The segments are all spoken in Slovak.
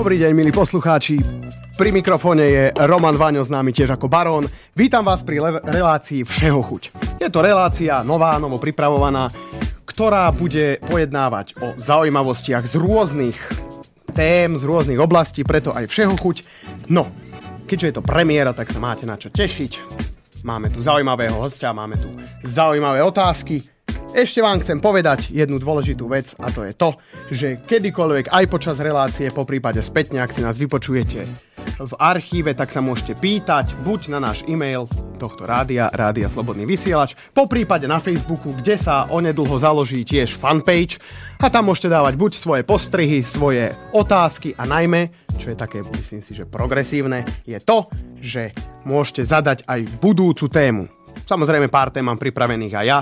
Dobrý deň, milí poslucháči. Pri mikrofóne je Roman Váňo, známy tiež ako Barón. Vítam vás pri le- relácii Všeho chuť. Je to relácia nová, novo pripravovaná, ktorá bude pojednávať o zaujímavostiach z rôznych tém, z rôznych oblastí, preto aj Všeho chuť. No, keďže je to premiéra, tak sa máte na čo tešiť. Máme tu zaujímavého hostia, máme tu zaujímavé otázky. Ešte vám chcem povedať jednu dôležitú vec a to je to, že kedykoľvek aj počas relácie, po prípade spätne, ak si nás vypočujete v archíve, tak sa môžete pýtať buď na náš e-mail tohto rádia, Rádia Slobodný vysielač, po prípade na Facebooku, kde sa onedlho založí tiež fanpage a tam môžete dávať buď svoje postrehy, svoje otázky a najmä, čo je také, myslím si, že progresívne, je to, že môžete zadať aj budúcu tému. Samozrejme pár tém mám pripravených aj ja,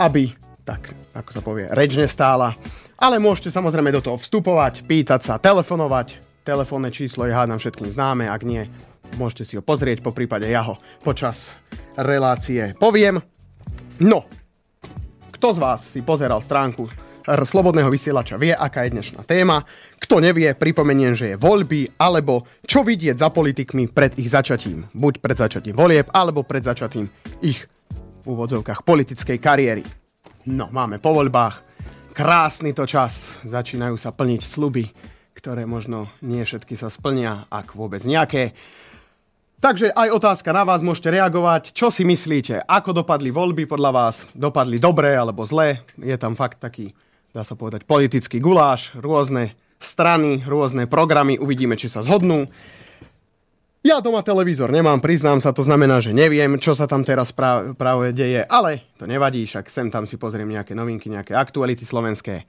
aby, tak ako sa povie, reč nestála. Ale môžete samozrejme do toho vstupovať, pýtať sa, telefonovať. Telefónne číslo je hádam všetkým známe, ak nie, môžete si ho pozrieť, po prípade ja ho počas relácie poviem. No, kto z vás si pozeral stránku Slobodného vysielača vie, aká je dnešná téma. Kto nevie, pripomeniem, že je voľby, alebo čo vidieť za politikmi pred ich začatím. Buď pred začatím volieb, alebo pred začatím ich v úvodzovkách politickej kariéry. No, máme po voľbách, krásny to čas, začínajú sa plniť sluby, ktoré možno nie všetky sa splnia, ak vôbec nejaké. Takže aj otázka na vás, môžete reagovať. Čo si myslíte? Ako dopadli voľby podľa vás? Dopadli dobre alebo zle? Je tam fakt taký, dá sa povedať, politický guláš, rôzne strany, rôzne programy, uvidíme, či sa zhodnú. Ja doma televízor nemám, priznám sa, to znamená, že neviem, čo sa tam teraz práve, práve deje, ale to nevadí, však sem tam si pozriem nejaké novinky, nejaké aktuality slovenské.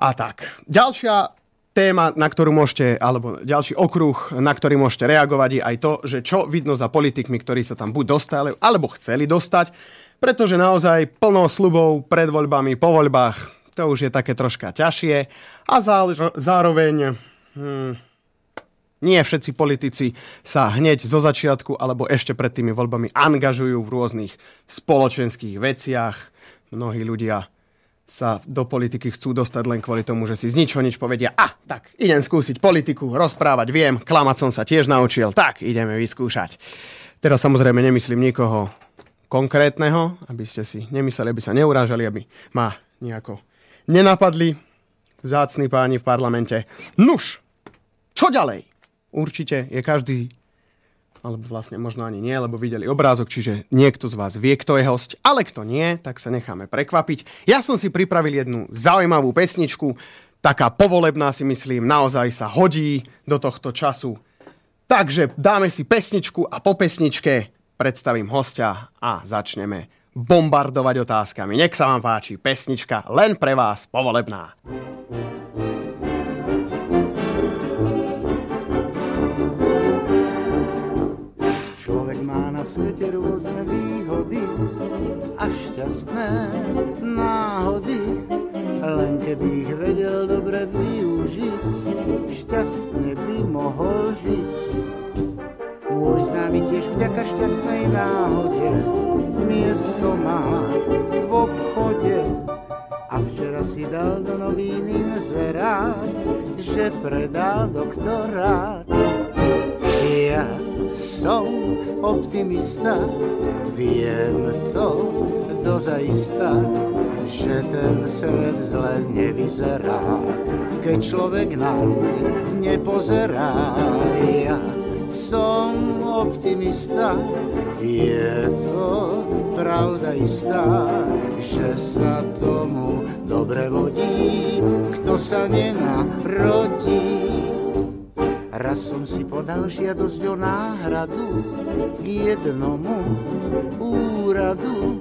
A tak. Ďalšia téma, na ktorú môžete, alebo ďalší okruh, na ktorý môžete reagovať, je aj to, že čo vidno za politikmi, ktorí sa tam buď dostali, alebo chceli dostať, pretože naozaj plno slubov pred voľbami, po voľbách, to už je také troška ťažšie a zároveň... Hmm, nie všetci politici sa hneď zo začiatku alebo ešte pred tými voľbami angažujú v rôznych spoločenských veciach. Mnohí ľudia sa do politiky chcú dostať len kvôli tomu, že si z ničo nič povedia, a tak idem skúsiť politiku, rozprávať viem, klamať som sa tiež naučil, tak ideme vyskúšať. Teraz samozrejme nemyslím nikoho konkrétneho, aby ste si nemysleli, aby sa neurážali, aby ma nejako nenapadli vzácni páni v parlamente. Nuž, čo ďalej? Určite je každý alebo vlastne možno ani nie, lebo videli obrázok, čiže niekto z vás vie, kto je host, ale kto nie, tak sa necháme prekvapiť. Ja som si pripravil jednu zaujímavú pesničku, taká povolebná si myslím, naozaj sa hodí do tohto času. Takže dáme si pesničku a po pesničke predstavím hostia a začneme bombardovať otázkami. Nech sa vám páči, pesnička len pre vás povolebná. Svete rôzne výhody a šťastné náhody. Len keby ich vedel dobre využiť, šťastne by mohol žiť. Môj známy tiež vďaka šťastnej náhode miesto má v obchode. A včera si dal do novín inzerát, že predal doktorát. Som optimista, viem to dozaista, že ten svet zle nevyzerá, keď človek na nepozerá. Ja som optimista, je to pravda istá, že sa tomu dobre vodí, kto sa nenarodí Raz som si podal žiadosť o náhradu k jednomu úradu.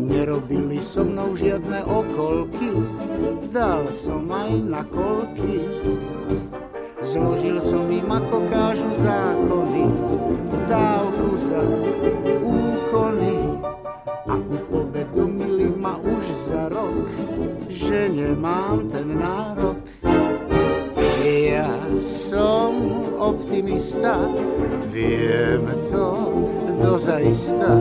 Nerobili so mnou žiadne okolky, dal som aj na kolky. Zložil som im ako kážu zákony, dávku za úkony a upovedomili ma už za rok, že nemám ten nárok. Optimista, viem to dozaista,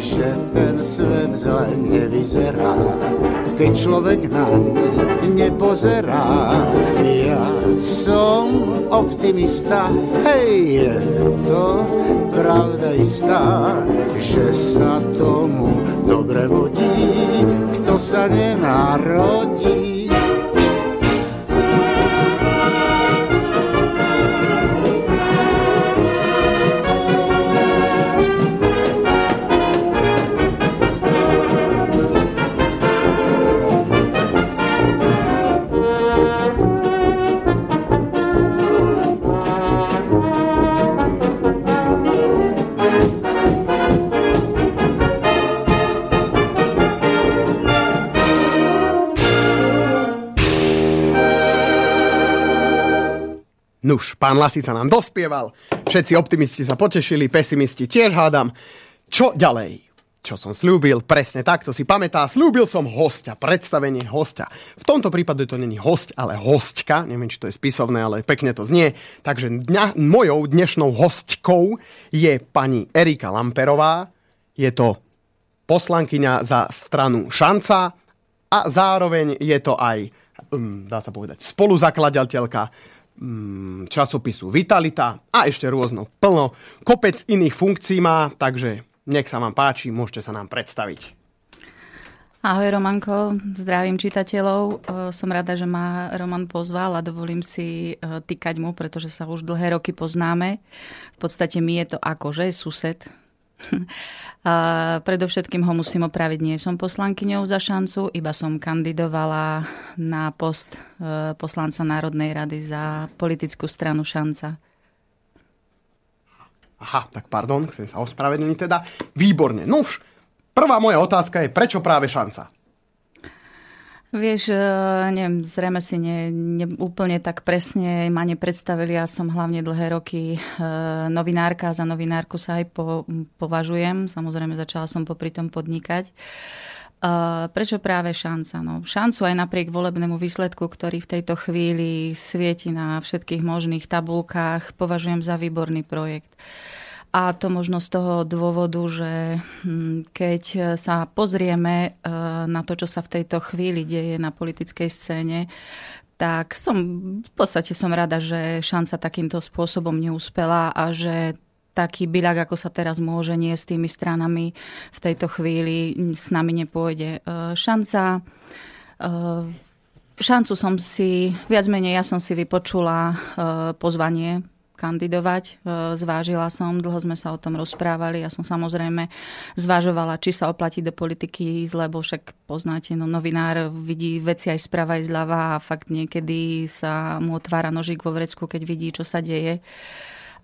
že ten svet zle nevyzerá, keď človek na nepozerá. Ja som optimista, hej, je to pravda istá, že sa tomu dobre vodí, kto sa nenarodí. Nuž, pán Lasica nám dospieval, všetci optimisti sa potešili, pesimisti tiež hádam. Čo ďalej? Čo som slúbil, presne takto si pamätá, slúbil som hostia, predstavenie hostia. V tomto prípade to není host, ale hostka, neviem, či to je spisovné, ale pekne to znie. Takže dňa, mojou dnešnou hostkou je pani Erika Lamperová, je to poslankyňa za stranu Šanca a zároveň je to aj, um, dá sa povedať, spoluzakladateľka časopisu Vitalita a ešte rôzno plno. Kopec iných funkcií má, takže nech sa vám páči, môžete sa nám predstaviť. Ahoj Romanko, zdravím čitateľov. E, som rada, že ma Roman pozval a dovolím si e, týkať mu, pretože sa už dlhé roky poznáme. V podstate mi je to akože sused, a predovšetkým ho musím opraviť. Nie som poslankyňou za šancu, iba som kandidovala na post e, poslanca Národnej rady za politickú stranu šanca. Aha, tak pardon, chcem sa ospravedlniť teda. Výborne. Nuž, prvá moja otázka je, prečo práve šanca? Vieš, e, neviem, zrejme si ne, ne, úplne tak presne ma nepredstavili. Ja som hlavne dlhé roky e, novinárka. Za novinárku sa aj po, považujem. Samozrejme, začala som popri tom podnikať. E, prečo práve šanca? No, šancu aj napriek volebnému výsledku, ktorý v tejto chvíli svieti na všetkých možných tabulkách, považujem za výborný projekt. A to možno z toho dôvodu, že hm, keď sa pozrieme e, na to, čo sa v tejto chvíli deje na politickej scéne, tak som, v podstate som rada, že šanca takýmto spôsobom neúspela a že taký byľak, ako sa teraz môže nie s tými stranami v tejto chvíli s nami nepôjde. E, šanca e, šancu som si, viac menej ja som si vypočula pozvanie kandidovať. E, zvážila som, dlho sme sa o tom rozprávali. Ja som samozrejme zvažovala, či sa oplatí do politiky ísť, lebo však poznáte, no novinár vidí veci aj sprava, aj zľava a fakt niekedy sa mu otvára nožík vo vrecku, keď vidí, čo sa deje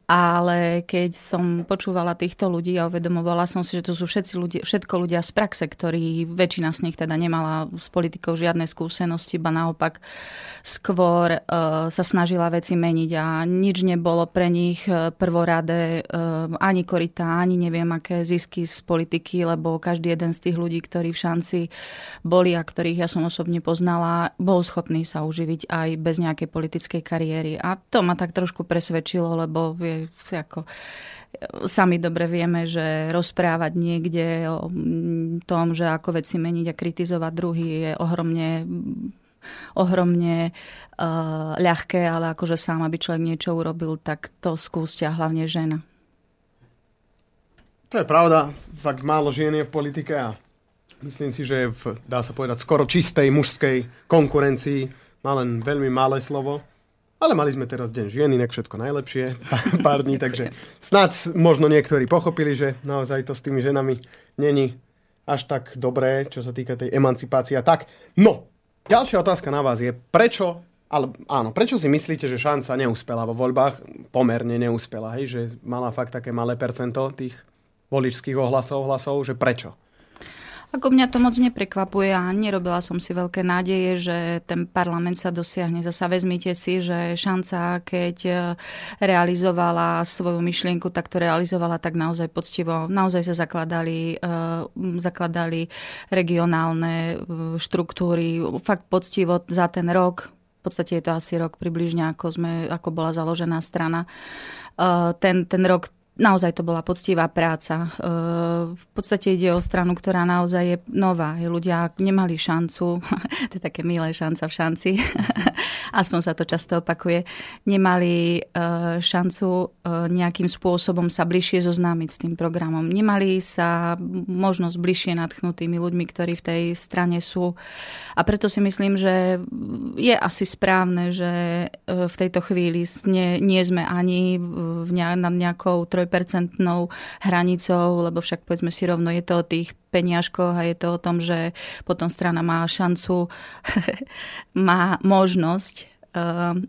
ale keď som počúvala týchto ľudí a uvedomovala som si, že to sú všetci ľudia, všetko ľudia z praxe, ktorí väčšina z nich teda nemala s politikou žiadne skúsenosti, ba naopak skôr uh, sa snažila veci meniť a nič nebolo pre nich e, prvoradé, uh, ani korita, ani neviem aké zisky z politiky, lebo každý jeden z tých ľudí, ktorí v šanci boli a ktorých ja som osobne poznala, bol schopný sa uživiť aj bez nejakej politickej kariéry. A to ma tak trošku presvedčilo, lebo ako sami dobre vieme, že rozprávať niekde o tom, že ako veci meniť a kritizovať druhý je ohromne ohromne uh, ľahké, ale akože sám, aby človek niečo urobil, tak to skúste hlavne žena. To je pravda, fakt málo žien je v politike a myslím si, že v, dá sa povedať, skoro čistej mužskej konkurencii má len veľmi malé slovo. Ale mali sme teraz deň žien, inak všetko najlepšie, pár dní, takže snad možno niektorí pochopili, že naozaj to s tými ženami není až tak dobré, čo sa týka tej emancipácie. Tak, no, ďalšia otázka na vás je, prečo, ale áno, prečo si myslíte, že šanca neúspela vo voľbách? Pomerne neúspela, hej, že mala fakt také malé percento tých voličských ohlasov, hlasov, že prečo? Ako mňa to moc neprekvapuje a nerobila som si veľké nádeje, že ten parlament sa dosiahne. Zasa vezmite si, že šanca, keď e, realizovala svoju myšlienku, tak to realizovala tak naozaj poctivo. Naozaj sa zakladali, e, zakladali regionálne e, štruktúry. Fakt poctivo za ten rok, v podstate je to asi rok približne, ako, sme, ako bola založená strana. Ten, ten rok naozaj to bola poctivá práca. E, v podstate ide o stranu, ktorá naozaj je nová. Ľudia nemali šancu, to je také milé šanca v šanci, aspoň sa to často opakuje, nemali uh, šancu uh, nejakým spôsobom sa bližšie zoznámiť s tým programom. Nemali sa možnosť bližšie nadchnutými ľuďmi, ktorí v tej strane sú. A preto si myslím, že je asi správne, že uh, v tejto chvíli nie, nie sme ani v ne, nad nejakou trojpercentnou hranicou, lebo však povedzme si rovno, je to o tých peniažkoch a je to o tom, že potom strana má šancu, má možnosť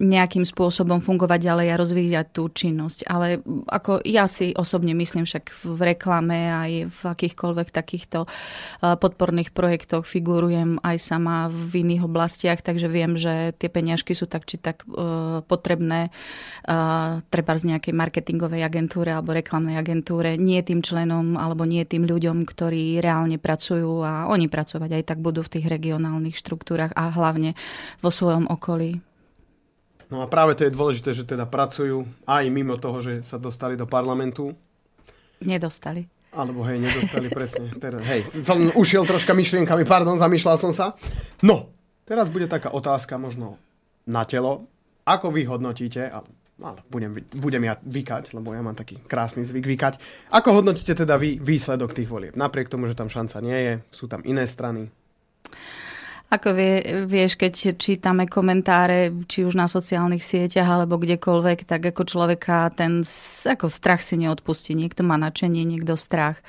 nejakým spôsobom fungovať ďalej a rozvíjať tú činnosť. Ale ako ja si osobne myslím, však v reklame aj v akýchkoľvek takýchto eh, podporných projektoch figurujem aj sama v iných oblastiach, takže viem, že tie peňažky sú tak či tak eh, potrebné treba z nejakej marketingovej agentúre alebo reklamnej agentúre, nie tým členom alebo nie tým ľuďom, ktorí reálne pracujú a oni pracovať aj tak budú v tých regionálnych štruktúrach a hlavne vo svojom okolí. No a práve to je dôležité, že teda pracujú aj mimo toho, že sa dostali do parlamentu. Nedostali. Alebo hej, nedostali presne. Teraz, hej, som ušiel troška myšlienkami, pardon, zamýšľal som sa. No, teraz bude taká otázka možno na telo. Ako vy hodnotíte, ale, ale budem, budem ja vykať, lebo ja mám taký krásny zvyk vykať. Ako hodnotíte teda vy výsledok tých volieb? Napriek tomu, že tam šanca nie je, sú tam iné strany. Ako vie, vieš, keď čítame komentáre, či už na sociálnych sieťach alebo kdekoľvek, tak ako človeka ten ako strach si neodpustí. Niekto má načenie, niekto strach.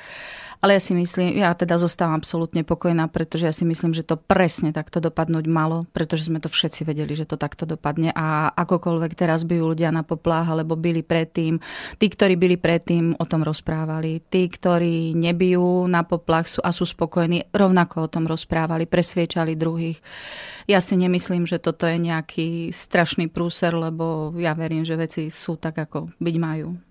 Ale ja si myslím, ja teda zostávam absolútne pokojná, pretože ja si myslím, že to presne takto dopadnúť malo, pretože sme to všetci vedeli, že to takto dopadne a akokoľvek teraz bijú ľudia na poplách alebo byli predtým, tí, ktorí byli predtým, o tom rozprávali. Tí, ktorí nebijú na poplach sú, a sú spokojní, rovnako o tom rozprávali, presviečali druhých. Ja si nemyslím, že toto je nejaký strašný prúser, lebo ja verím, že veci sú tak, ako byť majú.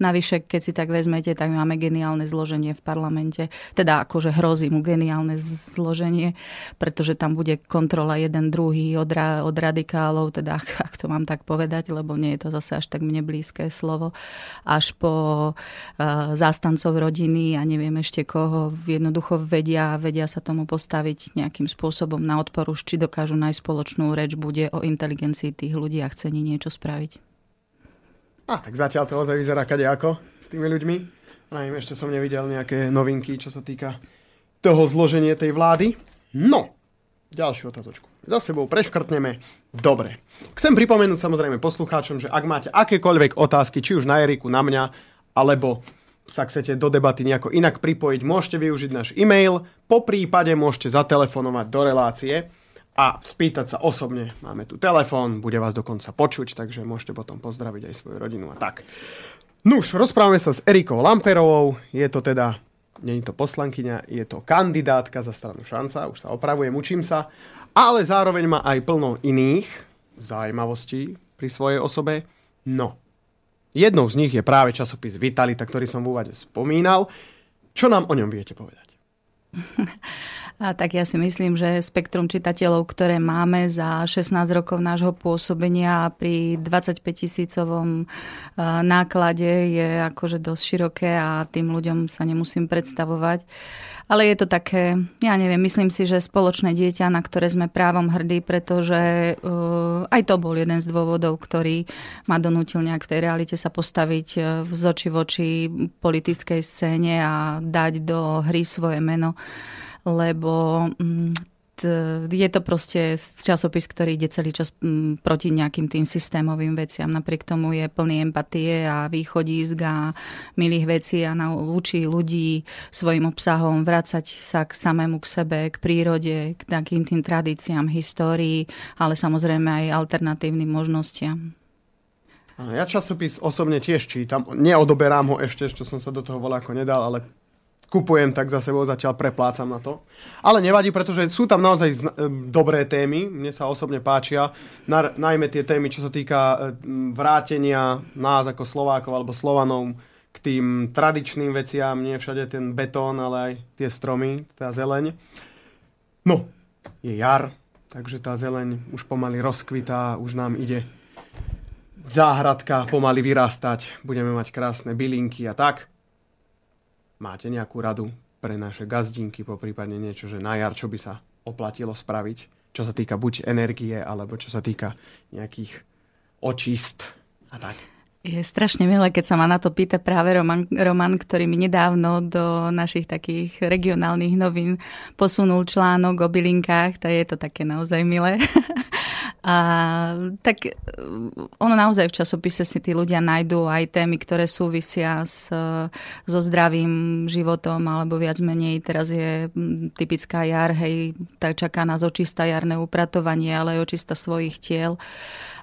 Navyše, keď si tak vezmete, tak máme geniálne zloženie v parlamente. Teda akože hrozí mu geniálne zloženie, pretože tam bude kontrola jeden druhý od, ra, od radikálov, teda ak to mám tak povedať, lebo nie je to zase až tak mne blízke slovo, až po uh, zástancov rodiny a neviem ešte koho jednoducho vedia, vedia sa tomu postaviť nejakým spôsobom na odporu, či dokážu nájsť spoločnú reč, bude o inteligencii tých ľudí a chcení niečo spraviť. A tak zatiaľ to ozaj vyzerá ako s tými ľuďmi. Neviem, ešte som nevidel nejaké novinky, čo sa týka toho zloženia tej vlády. No, ďalšiu otázočku. Za sebou preškrtneme. Dobre. Chcem pripomenúť samozrejme poslucháčom, že ak máte akékoľvek otázky, či už na Eriku, na mňa, alebo sa chcete do debaty nejako inak pripojiť, môžete využiť náš e-mail, po prípade môžete zatelefonovať do relácie a spýtať sa osobne. Máme tu telefón, bude vás dokonca počuť, takže môžete potom pozdraviť aj svoju rodinu a tak. Nuž, rozprávame sa s Erikou Lamperovou, je to teda, je to poslankyňa, je to kandidátka za stranu Šanca, už sa opravujem, učím sa, ale zároveň má aj plno iných zaujímavostí pri svojej osobe. No, jednou z nich je práve časopis Vitalita, ktorý som v úvade spomínal. Čo nám o ňom viete povedať? A tak ja si myslím, že spektrum čitateľov, ktoré máme za 16 rokov nášho pôsobenia pri 25 tisícovom náklade je akože dosť široké a tým ľuďom sa nemusím predstavovať. Ale je to také, ja neviem, myslím si, že spoločné dieťa, na ktoré sme právom hrdí, pretože uh, aj to bol jeden z dôvodov, ktorý ma donútil nejak v tej realite sa postaviť oči v oči politickej scéne a dať do hry svoje meno lebo mm, je to proste časopis, ktorý ide celý čas proti nejakým tým systémovým veciam. Napriek tomu je plný empatie a východísk a milých vecí a učí ľudí svojim obsahom vrácať sa k samému k sebe, k prírode, k takým tým tradíciám, histórii, ale samozrejme aj alternatívnym možnostiam. Ja časopis osobne tiež čítam. Neodoberám ho ešte, čo som sa do toho voláko nedal, ale kupujem, tak za sebou zatiaľ preplácam na to. Ale nevadí, pretože sú tam naozaj zna- e, dobré témy, mne sa osobne páčia, na, najmä tie témy, čo sa týka e, vrátenia nás ako Slovákov alebo Slovanov k tým tradičným veciam, nie všade ten betón, ale aj tie stromy, tá zeleň. No, je jar, takže tá zeleň už pomaly rozkvitá, už nám ide záhradka pomaly vyrastať, budeme mať krásne bylinky a tak. Máte nejakú radu pre naše gazdinky, po prípadne niečo, že na jar, čo by sa oplatilo spraviť čo sa týka buď energie, alebo čo sa týka nejakých očist a tak. Je strašne milé, keď sa ma na to pýta práve Roman, Roman, ktorý mi nedávno do našich takých regionálnych novín posunul článok o bylinkách, tak je to také naozaj milé. A tak e, ono naozaj v časopise si tí ľudia nájdú aj témy, ktoré súvisia s, so zdravým životom, alebo viac menej teraz je typická jar, hej, tak čaká nás očista jarné upratovanie, ale aj očista svojich tiel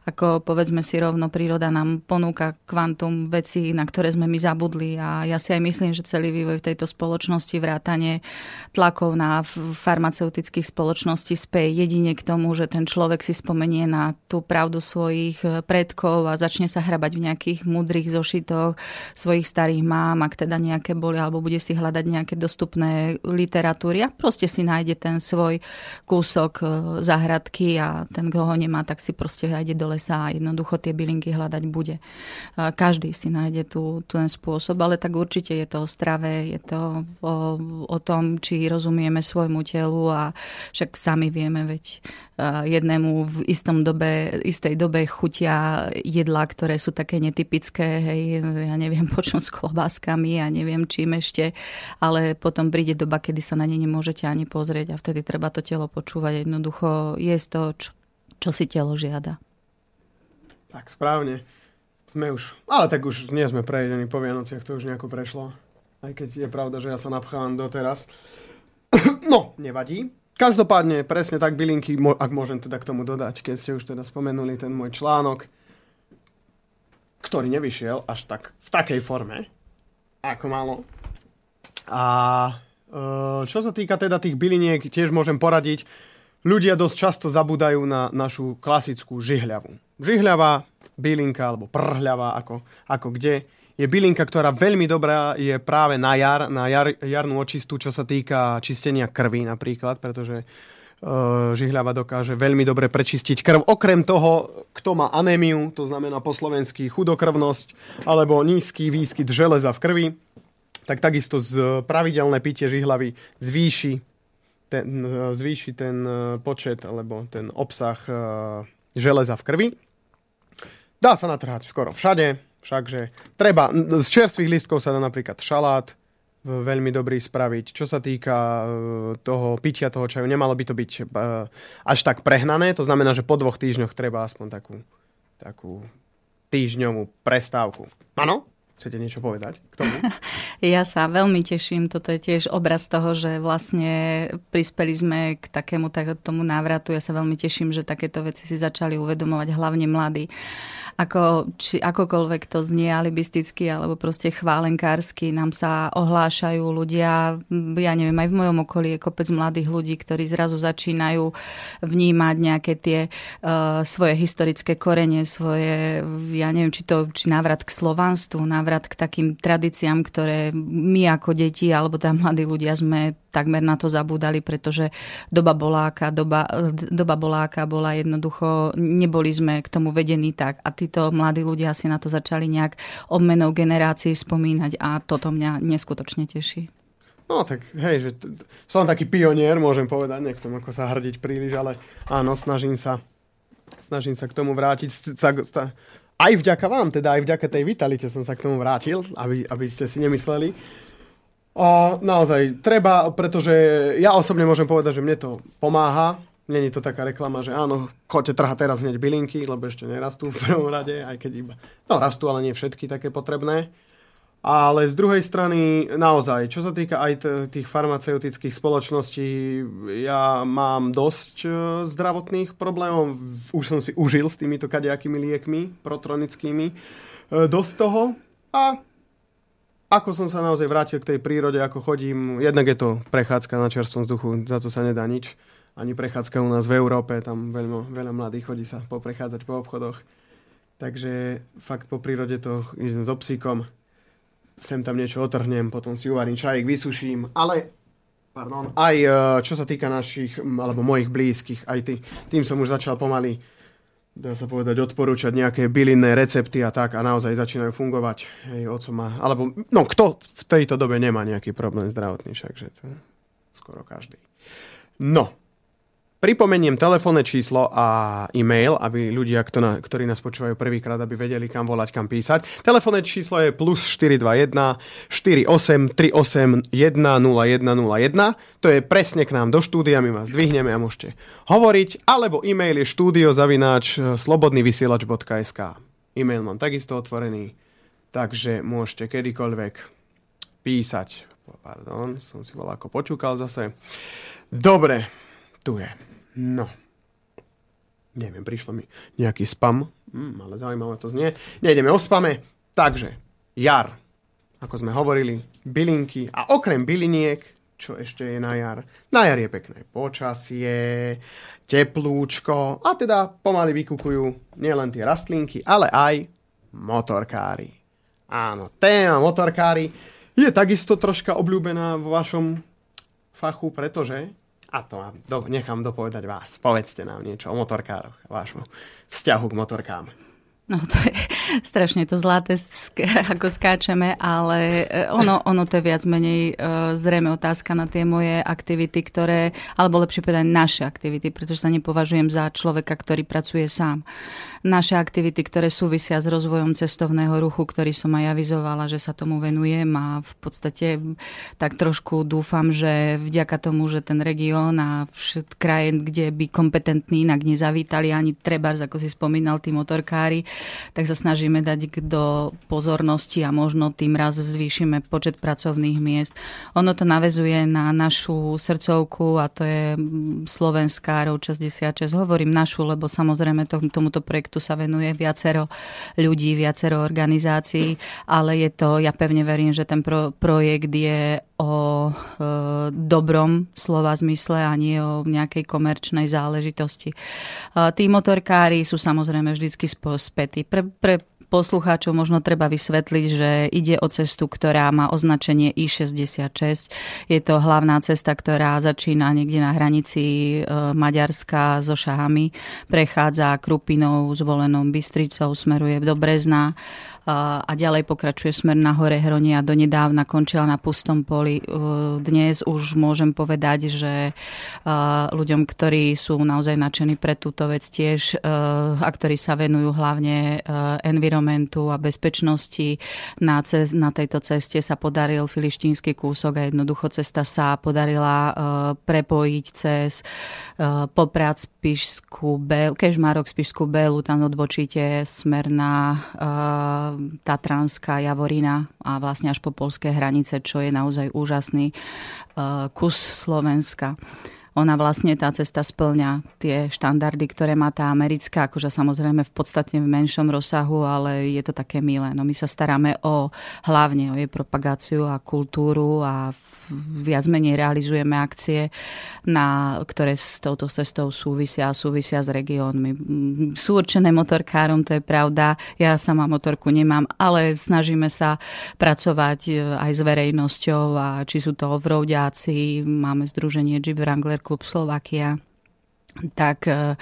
ako povedzme si rovno, príroda nám ponúka kvantum vecí, na ktoré sme my zabudli a ja si aj myslím, že celý vývoj v tejto spoločnosti vrátane tlakov na farmaceutických spoločností spej jedine k tomu, že ten človek si spomenie na tú pravdu svojich eh, predkov a začne sa hrabať v nejakých mudrých zošitoch svojich starých mám, ak teda nejaké boli, alebo bude si hľadať nejaké dostupné literatúry a proste si nájde ten svoj kúsok eh, zahradky a ten, kto ho nemá, tak si proste nájde dole lesa a jednoducho tie bylinky hľadať bude. Každý si nájde tu, ten spôsob, ale tak určite je to o strave, je to o, o tom, či rozumieme svojmu telu a však sami vieme, veď jednému v istom dobe, istej dobe chutia jedlá, ktoré sú také netypické, hej, ja neviem, počnúť s klobáskami a ja neviem čím ešte, ale potom príde doba, kedy sa na ne nemôžete ani pozrieť a vtedy treba to telo počúvať. Jednoducho je to, čo, čo si telo žiada. Tak, správne. Sme už, ale tak už nie sme prejedení po Vianociach, to už nejako prešlo. Aj keď je pravda, že ja sa napchávam doteraz. no, nevadí. Každopádne, presne tak bylinky, ak môžem teda k tomu dodať, keď ste už teda spomenuli ten môj článok, ktorý nevyšiel až tak v takej forme, ako malo. A e, čo sa týka teda tých byliniek, tiež môžem poradiť, ľudia dosť často zabúdajú na našu klasickú žihľavu žihľava, bylinka alebo prhľava, ako, ako kde. Je bylinka, ktorá veľmi dobrá je práve na jar, na jar, jarnú očistu, čo sa týka čistenia krvi napríklad, pretože uh, žihľava dokáže veľmi dobre prečistiť krv. Okrem toho, kto má anémiu, to znamená po slovensky chudokrvnosť alebo nízky výskyt železa v krvi, tak takisto z pravidelné pitie žihlavy zvýši ten, zvýši ten e, počet alebo ten obsah uh, železa v krvi. Dá sa natrhať skoro všade, všakže treba, z čerstvých listkov sa dá napríklad šalát veľmi dobrý spraviť. Čo sa týka toho pitia toho čaju, nemalo by to byť až tak prehnané, to znamená, že po dvoch týždňoch treba aspoň takú, takú týždňovú prestávku. Áno? Chcete niečo povedať k tomu? Ja sa veľmi teším. Toto je tiež obraz toho, že vlastne prispeli sme k takému tak, tomu návratu. Ja sa veľmi teším, že takéto veci si začali uvedomovať hlavne mladí ako, či akokoľvek to znie alibisticky alebo proste chválenkársky, nám sa ohlášajú ľudia, ja neviem, aj v mojom okolí je kopec mladých ľudí, ktorí zrazu začínajú vnímať nejaké tie uh, svoje historické korene, svoje, ja neviem, či to či návrat k slovanstvu, návrat k takým tradíciám, ktoré my ako deti alebo tam mladí ľudia sme takmer na to zabúdali, pretože doba bola aká, doba, doba bola aká bola jednoducho, neboli sme k tomu vedení tak. A títo mladí ľudia si na to začali nejak obmenou generácií spomínať a toto mňa neskutočne teší. No tak hej, že t- som taký pionier, môžem povedať, nechcem ako sa hrdiť príliš, ale áno, snažím sa, snažím sa k tomu vrátiť. Aj vďaka vám, teda aj vďaka tej vitalite som sa k tomu vrátil, aby, aby ste si nemysleli, a naozaj treba, pretože ja osobne môžem povedať, že mne to pomáha. Není to taká reklama, že áno, choďte trhať teraz hneď bylinky, lebo ešte nerastú v prvom rade, aj keď iba... No rastú, ale nie všetky také potrebné. Ale z druhej strany, naozaj, čo sa týka aj t- tých farmaceutických spoločností, ja mám dosť e, zdravotných problémov. Už som si užil s týmito kadejakými liekmi protronickými. E, dosť toho. A ako som sa naozaj vrátil k tej prírode, ako chodím, jednak je to prechádzka na čerstvom vzduchu, za to sa nedá nič. Ani prechádzka u nás v Európe, tam veľmi, veľa mladých chodí sa poprechádzať po obchodoch. Takže fakt po prírode to idem so psíkom, sem tam niečo otrhnem, potom si uvarím čajík, vysuším, ale pardon, aj e, čo sa týka našich, alebo mojich blízkych, aj ty, tým som už začal pomaly dá sa povedať, odporúčať nejaké bylinné recepty a tak a naozaj začínajú fungovať. Hej, oco má, alebo, no kto v tejto dobe nemá nejaký problém zdravotný, však, že to skoro každý. No, Pripomeniem telefónne číslo a e-mail, aby ľudia, ktorí nás počúvajú prvýkrát, aby vedeli, kam volať, kam písať. Telefónne číslo je plus 421 48 38 10101. To je presne k nám do štúdia, my vás dvihneme a môžete hovoriť. Alebo e-mail je štúdiozavináč slobodnyvysielač.sk E-mail mám takisto otvorený, takže môžete kedykoľvek písať. Pardon, som si volá ako počúkal zase. Dobre, tu je. No. Neviem, prišlo mi nejaký spam, hm, ale zaujímavé to znie. Nejdeme o spame. Takže, jar, ako sme hovorili, bylinky a okrem byliniek, čo ešte je na jar? Na jar je pekné počasie, teplúčko a teda pomaly vykukujú nielen tie rastlinky, ale aj motorkári. Áno, téma motorkári je takisto troška obľúbená vo vašom fachu, pretože a to do, nechám dopovedať vás. Povedzte nám niečo o motorkároch vášmu vzťahu k motorkám. No to je strašne to zlaté, ako skáčeme, ale e, ono, ono to je viac menej e, zrejme otázka na tie moje aktivity, ktoré, alebo lepšie povedať naše aktivity, pretože sa nepovažujem za človeka, ktorý pracuje sám naše aktivity, ktoré súvisia s rozvojom cestovného ruchu, ktorý som aj avizovala, že sa tomu venujem a v podstate tak trošku dúfam, že vďaka tomu, že ten región a všet krajín, kde by kompetentní inak nezavítali ani trebárs, ako si spomínal, tí motorkári, tak sa snažíme dať do pozornosti a možno tým raz zvýšime počet pracovných miest. Ono to navezuje na našu srdcovku a to je Slovenská ROV 66. Hovorím našu, lebo samozrejme tomuto projektu projektu sa venuje viacero ľudí, viacero organizácií, ale je to, ja pevne verím, že ten pro, projekt je o e, dobrom slova zmysle a nie o nejakej komerčnej záležitosti. E, tí motorkári sú samozrejme vždycky spätí. Pre, pre poslucháčov možno treba vysvetliť, že ide o cestu, ktorá má označenie I66. Je to hlavná cesta, ktorá začína niekde na hranici e, Maďarska so Šahami, prechádza Krupinou, zvolenou Bystricou, smeruje do Brezna a ďalej pokračuje smer na hore Hronie a donedávna končila na pustom poli. Dnes už môžem povedať, že ľuďom, ktorí sú naozaj nadšení pre túto vec tiež a ktorí sa venujú hlavne environmentu a bezpečnosti, na, cez, na tejto ceste sa podaril filištínsky kúsok a jednoducho cesta sa podarila prepojiť cez Poprad Spišskú Belu, Kežmarok Spišskú Belu, tam odbočíte smer na Tatranská Javorina a vlastne až po polské hranice, čo je naozaj úžasný uh, kus Slovenska ona vlastne tá cesta splňa tie štandardy, ktoré má tá americká, akože samozrejme v podstate v menšom rozsahu, ale je to také milé. No my sa staráme o hlavne o jej propagáciu a kultúru a viac menej realizujeme akcie, na, ktoré s touto cestou súvisia a súvisia s regiónmi. Sú určené motorkárom, to je pravda. Ja sama motorku nemám, ale snažíme sa pracovať e, aj s verejnosťou a či sú to ovrouďáci, máme združenie Jeep Wrangler klub Slovakia tak uh,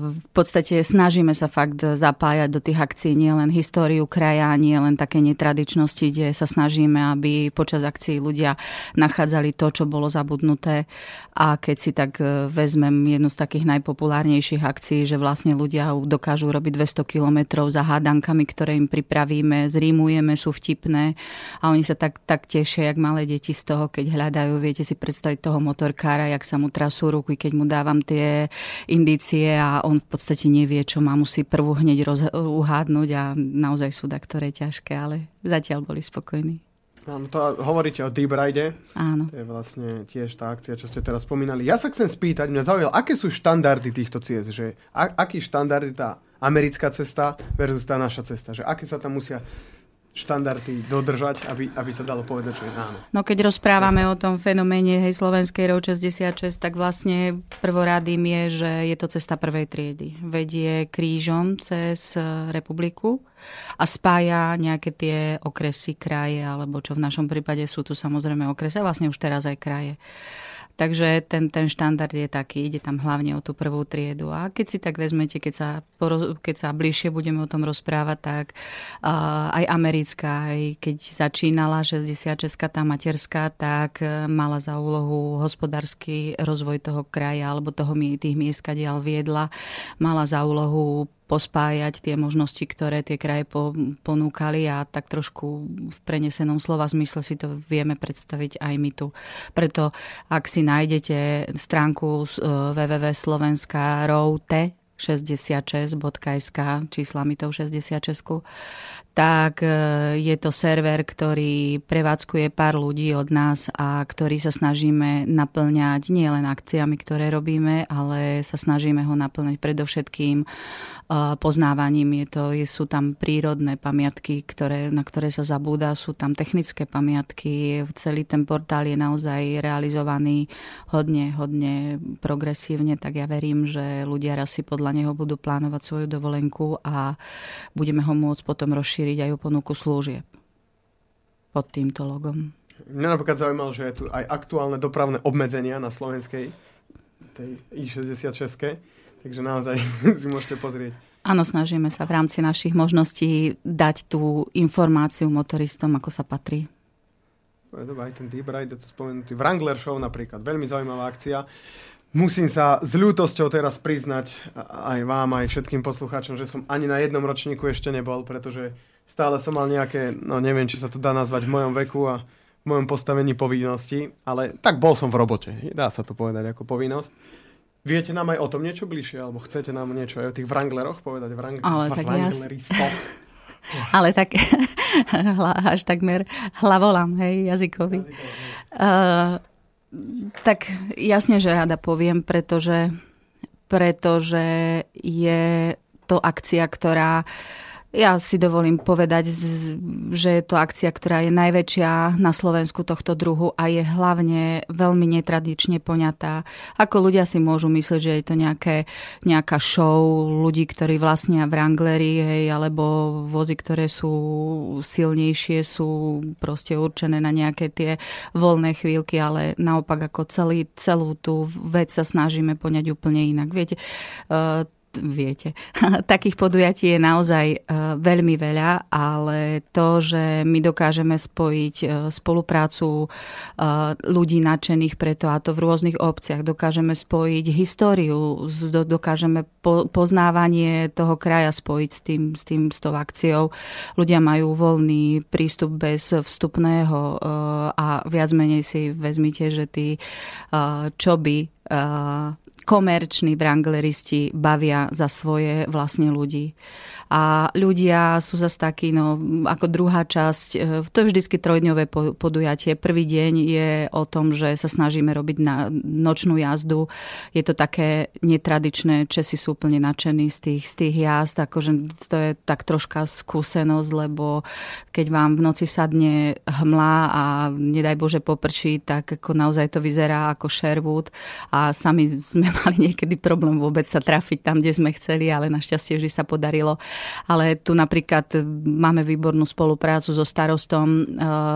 v podstate snažíme sa fakt zapájať do tých akcií nielen históriu kraja, nie len také netradičnosti, kde sa snažíme, aby počas akcií ľudia nachádzali to, čo bolo zabudnuté. A keď si tak vezmem jednu z takých najpopulárnejších akcií, že vlastne ľudia dokážu robiť 200 kilometrov za hádankami, ktoré im pripravíme, zrímujeme, sú vtipné a oni sa tak, tak tešia, jak malé deti z toho, keď hľadajú, viete si predstaviť toho motorkára, jak sa mu trasú ruky, keď mu dáva dávam tie indície a on v podstate nevie, čo má, musí prvú hneď roz- uhádnuť a naozaj sú ktoré ťažké, ale zatiaľ boli spokojní. Áno, to hovoríte o Deep Ride. Áno. To je vlastne tiež tá akcia, čo ste teraz spomínali. Ja sa chcem spýtať, mňa zaujalo, aké sú štandardy týchto ciest? Že, a, aký štandard je tá americká cesta versus tá naša cesta? Že aké sa tam musia štandardy dodržať, aby, aby sa dalo povedať, že áno. No keď rozprávame cesta. o tom fenoméne hej, slovenskej ROV 66, tak vlastne prvoradým je, že je to cesta prvej triedy. Vedie krížom cez e, republiku a spája nejaké tie okresy, kraje, alebo čo v našom prípade sú tu samozrejme okresy a vlastne už teraz aj kraje. Takže ten, ten štandard je taký, ide tam hlavne o tú prvú triedu. A keď si tak vezmete, keď sa, keď sa bližšie budeme o tom rozprávať, tak uh, aj americká, aj keď začínala 66 tá materská, tak e, mala za úlohu hospodársky rozvoj toho kraja alebo toho tých miest, kadiaľ viedla. Mala za úlohu pospájať tie možnosti, ktoré tie kraje po, ponúkali a tak trošku v prenesenom slova zmysle si to vieme predstaviť aj my tu. Preto ak si nájdete stránku e, www.slovenska.route 66.sk, číslami tou 66, tak e, je to server, ktorý prevádzkuje pár ľudí od nás a ktorý sa snažíme naplňať nielen akciami, ktoré robíme, ale sa snažíme ho naplňať predovšetkým e, poznávaním. Je to, sú tam prírodné pamiatky, ktoré, na ktoré sa zabúda, sú tam technické pamiatky. Celý ten portál je naozaj realizovaný hodne, hodne progresívne, tak ja verím, že ľudia raz si podľa neho budú plánovať svoju dovolenku a budeme ho môcť potom rozšíriť rozšíriť aj o ponuku služieb pod týmto logom. Mňa napríklad zaujímalo, že je tu aj aktuálne dopravné obmedzenia na slovenskej tej I66, takže naozaj si môžete pozrieť. Áno, snažíme sa v rámci našich možností dať tú informáciu motoristom, ako sa patrí. Dobre, aj ten Deep Ride, to spomenutý Wrangler Show napríklad, veľmi zaujímavá akcia. Musím sa s ľútosťou teraz priznať aj vám, aj všetkým poslucháčom, že som ani na jednom ročníku ešte nebol, pretože stále som mal nejaké, no neviem, či sa to dá nazvať v mojom veku a v mojom postavení povinnosti, ale tak bol som v robote, dá sa to povedať ako povinnosť. Viete nám aj o tom niečo bližšie, alebo chcete nám niečo aj o tých Wrangleroch povedať? Wrang- ale tak jas... ale tak až takmer hlavolám, hej, jazykový. jazykový uh, tak jasne, že rada poviem, pretože, pretože je to akcia, ktorá uh, ja si dovolím povedať, že je to akcia, ktorá je najväčšia na Slovensku tohto druhu a je hlavne veľmi netradične poňatá. Ako ľudia si môžu myslieť, že je to nejaké, nejaká show ľudí, ktorí vlastnia Wranglery, hej, alebo vozy, ktoré sú silnejšie, sú proste určené na nejaké tie voľné chvíľky, ale naopak ako celý, celú tú vec sa snažíme poňať úplne inak. Viete, uh, viete. Takých podujatí je naozaj e, veľmi veľa, ale to, že my dokážeme spojiť e, spoluprácu e, ľudí nadšených preto, a to v rôznych obciach, dokážeme spojiť históriu, dokážeme poznávanie toho kraja spojiť s tým, s tým, s tou akciou. Ľudia majú voľný prístup bez vstupného a viac menej si vezmite, že tí čo by komerční wrangleristi bavia za svoje vlastne ľudí a ľudia sú zase takí, no ako druhá časť, e, to je vždycky trojdňové podujatie. Prvý deň je o tom, že sa snažíme robiť na nočnú jazdu. Je to také netradičné, Česi sú úplne nadšení z tých, z tých jazd, akože to je tak troška skúsenosť, lebo keď vám v noci sadne hmla a nedaj Bože poprčí, tak ako naozaj to vyzerá ako Sherwood a sami sme mali niekedy problém vôbec sa trafiť tam, kde sme chceli, ale našťastie vždy sa podarilo ale tu napríklad máme výbornú spoluprácu so starostom eh,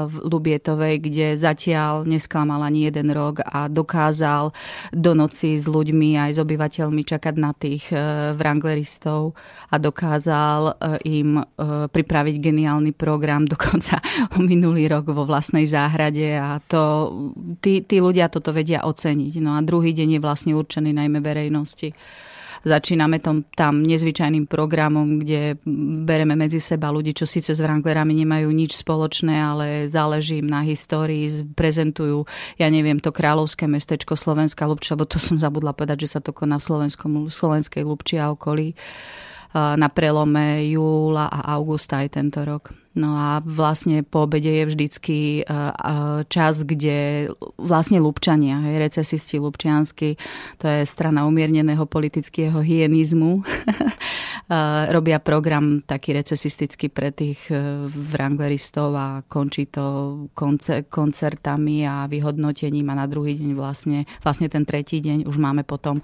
v Lubietovej, kde zatiaľ nesklamal ani jeden rok a dokázal do noci s ľuďmi aj s obyvateľmi čakať na tých eh, wrangleristov a dokázal eh, im pripraviť geniálny program dokonca minulý rok vo vlastnej záhrade a to, tí, tí ľudia toto vedia oceniť. No a druhý deň je vlastne určený najmä verejnosti. Začíname tom, tam nezvyčajným programom, kde bereme medzi seba ľudí, čo síce s Wranglerami nemajú nič spoločné, ale záleží im na histórii, prezentujú, ja neviem, to kráľovské mestečko Slovenská Lubča, lebo to som zabudla povedať, že sa to koná v Slovenskom, Slovenskej Lubči a okolí na prelome júla a augusta aj tento rok. No a vlastne po obede je vždycky čas, kde vlastne Lubčania, hej, recesisti Lubčiansky, to je strana umierneného politického hyenizmu, robia program taký recesistický pre tých e, wrangleristov a končí to koncertami a vyhodnotením a na druhý deň vlastne, vlastne ten tretí deň už máme potom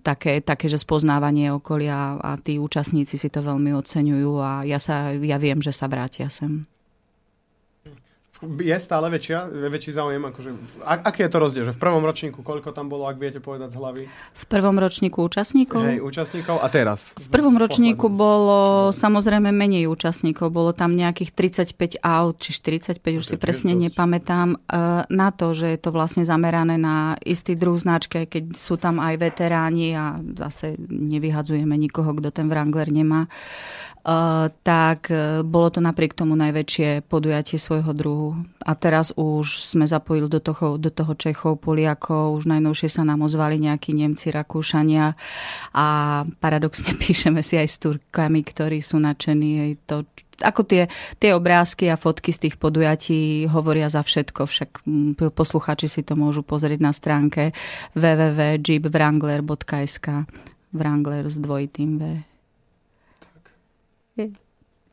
také, také, že spoznávanie okolia a tí účastníci si to veľmi oceňujú a ja, sa, ja viem, že sa vrátia sem. Je stále väčšia, väčší záujem? Akože, a, aký je to rozdiel? Že v prvom ročníku koľko tam bolo, ak viete povedať z hlavy? V prvom ročníku účastníkov? Hej, účastníkov a teraz? V prvom ročníku bolo samozrejme menej účastníkov. Bolo tam nejakých 35 aut, či 45, už si presne dosť. nepamätám. E, na to, že je to vlastne zamerané na istý druh značke, keď sú tam aj veteráni a zase nevyhadzujeme nikoho, kto ten Wrangler nemá tak e, bolo to napriek tomu najväčšie podujatie svojho druhu. A teraz už sme zapojili do toho, do toho Čechov, Poliakov, už najnovšie sa nám ozvali nejakí Nemci, Rakúšania a paradoxne píšeme si aj s Turkami, ktorí sú nadšení. To, ako tie, tie obrázky a fotky z tých podujatí hovoria za všetko, však posluchači si to môžu pozrieť na stránke www.jeepwrangler.sk Wrangler s dvojitým V. Je,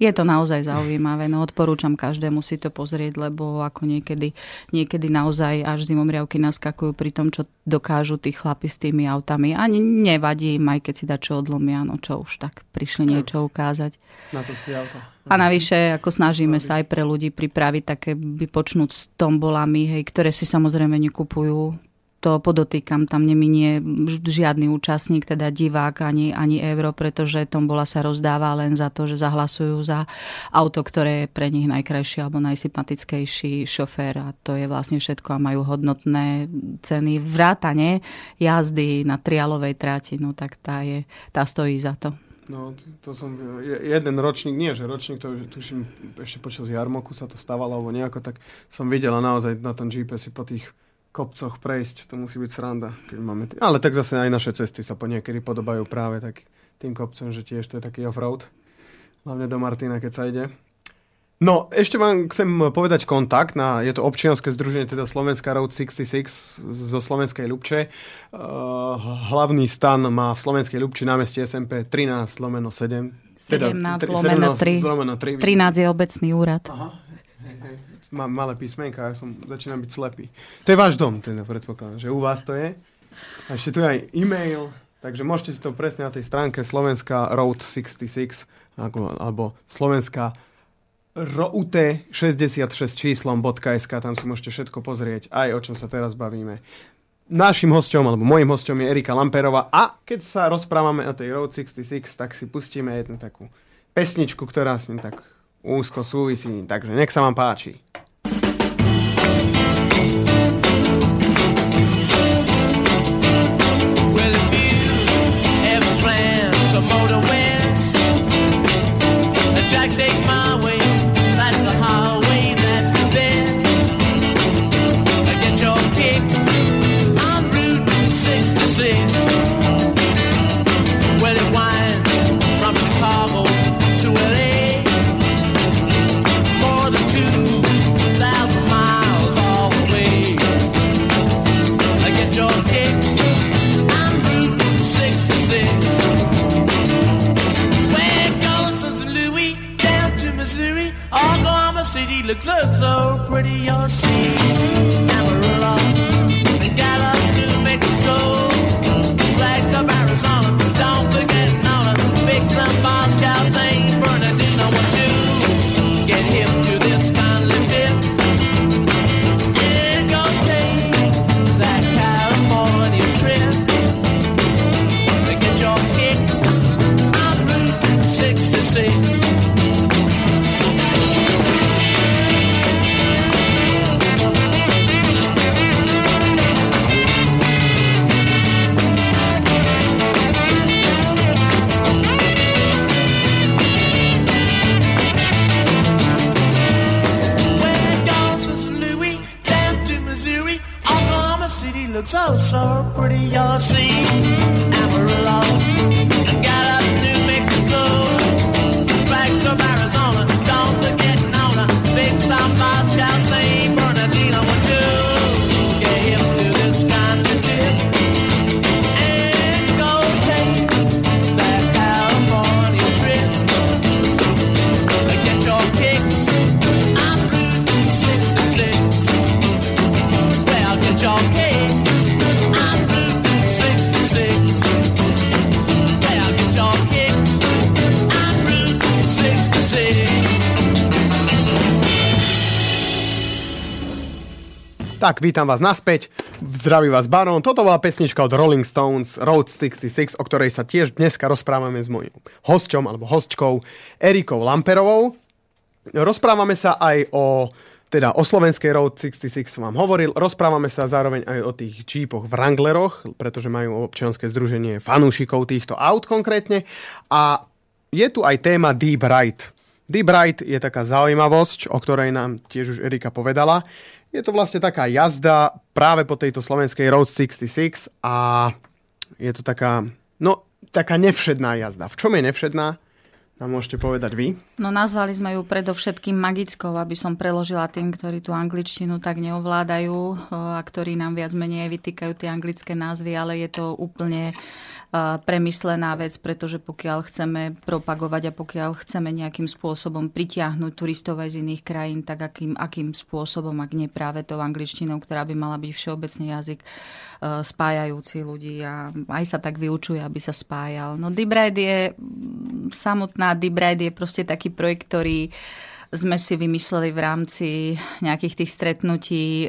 je to naozaj zaujímavé, no odporúčam každému si to pozrieť, lebo ako niekedy, niekedy naozaj až zimomriavky naskakujú pri tom, čo dokážu tí chlapi s tými autami. Ani nevadí im, aj keď si čo odlomia, no čo už tak prišli niečo ukázať. Na to auta. A navyše, ako snažíme sa aj pre ľudí pripraviť také vypočnúť s tombolami, hej, ktoré si samozrejme nekupujú to podotýkam, tam neminie žiadny účastník, teda divák ani, ani euro, pretože tombola sa rozdáva len za to, že zahlasujú za auto, ktoré je pre nich najkrajší alebo najsympatickejší šofér a to je vlastne všetko a majú hodnotné ceny vrátane jazdy na trialovej tráti, no tak tá, je, tá stojí za to. No, to som, jeden ročník, nie že ročník, to tuším, ešte počas jarmoku sa to stávalo, alebo nejako, tak som videla naozaj na tom GPS po tých kopcoch prejsť, to musí byť sranda. Keď máme t- Ale tak zase aj naše cesty sa po niekedy podobajú práve tak tým kopcom, že tiež to je taký offroad. Hlavne do Martina, keď sa ide. No, ešte vám chcem povedať kontakt na, je to občianske združenie, teda Slovenská Road 66 zo Slovenskej Ľubče. Uh, hlavný stan má v Slovenskej Ľubči námestie SMP 13 lomeno 7. 17 lomeno 3. 13 je obecný úrad. Aha mám malé písmenka, ja som začínam byť slepý. To je váš dom, teda predpokladám, že u vás to je. A ešte tu je aj e-mail, takže môžete si to presne na tej stránke Slovenská Road 66 alebo, alebo Slovenská route 66 číslom.sk, tam si môžete všetko pozrieť, aj o čom sa teraz bavíme. Našim hosťom, alebo môjim hosťom je Erika Lamperová a keď sa rozprávame o tej Road 66, tak si pustíme jednu takú pesničku, ktorá s ním tak úzko súvisí, takže nech sa vám páči. Vítam vás naspäť. Zdraví vás Baron. Toto bola pesnička od Rolling Stones Road 66, o ktorej sa tiež dneska rozprávame s mojím hosťom alebo hostčkou Erikou Lamperovou. Rozprávame sa aj o teda o slovenskej Road 66 som vám hovoril. Rozprávame sa zároveň aj o tých Jeepoch Wrangleroch, pretože majú občianske združenie fanúšikov týchto aut konkrétne. A je tu aj téma Deep Ride. Deep Ride je taká zaujímavosť, o ktorej nám tiež už Erika povedala. Je to vlastne taká jazda práve po tejto slovenskej Road 66 a je to taká, no, taká nevšedná jazda. V čom je nevšedná? Nám môžete povedať vy? No nazvali sme ju predovšetkým magickou, aby som preložila tým, ktorí tú angličtinu tak neovládajú a ktorí nám viac menej vytýkajú tie anglické názvy, ale je to úplne premyslená vec, pretože pokiaľ chceme propagovať a pokiaľ chceme nejakým spôsobom pritiahnuť turistov aj z iných krajín, tak akým, akým spôsobom, ak nie práve tou angličtinou, ktorá by mala byť všeobecný jazyk e, spájajúci ľudí a aj sa tak vyučuje, aby sa spájal. No Ride je, samotná Deep Ride je proste taký projekt, ktorý sme si vymysleli v rámci nejakých tých stretnutí e,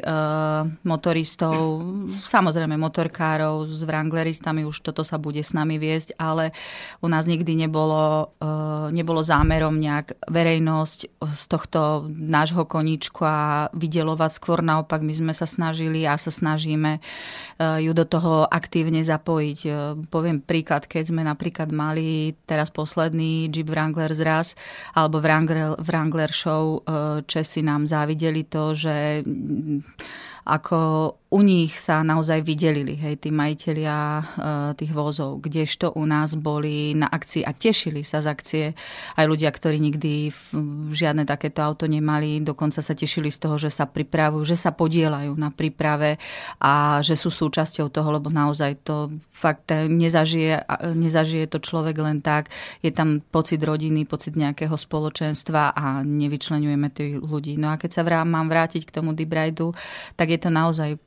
motoristov, samozrejme motorkárov s wrangleristami, už toto sa bude s nami viesť, ale u nás nikdy nebolo, e, nebolo zámerom nejak verejnosť z tohto nášho koníčku a vydelovať. Skôr naopak my sme sa snažili a sa snažíme e, ju do toho aktívne zapojiť. E, poviem príklad, keď sme napríklad mali teraz posledný Jeep Wrangler zraz, alebo Wrangler, Wrangler eh, Česi nám závideli to, že ako u nich sa naozaj vydelili, hej, tí majiteľia e, tých vozov, kdežto u nás boli na akcii a tešili sa z akcie aj ľudia, ktorí nikdy v, žiadne takéto auto nemali, dokonca sa tešili z toho, že sa pripravujú, že sa podielajú na príprave a že sú súčasťou toho, lebo naozaj to fakt nezažije, nezažije to človek len tak. Je tam pocit rodiny, pocit nejakého spoločenstva a nevyčlenujeme tých ľudí. No a keď sa vrám, mám vrátiť k tomu Debrajdu, tak je to naozaj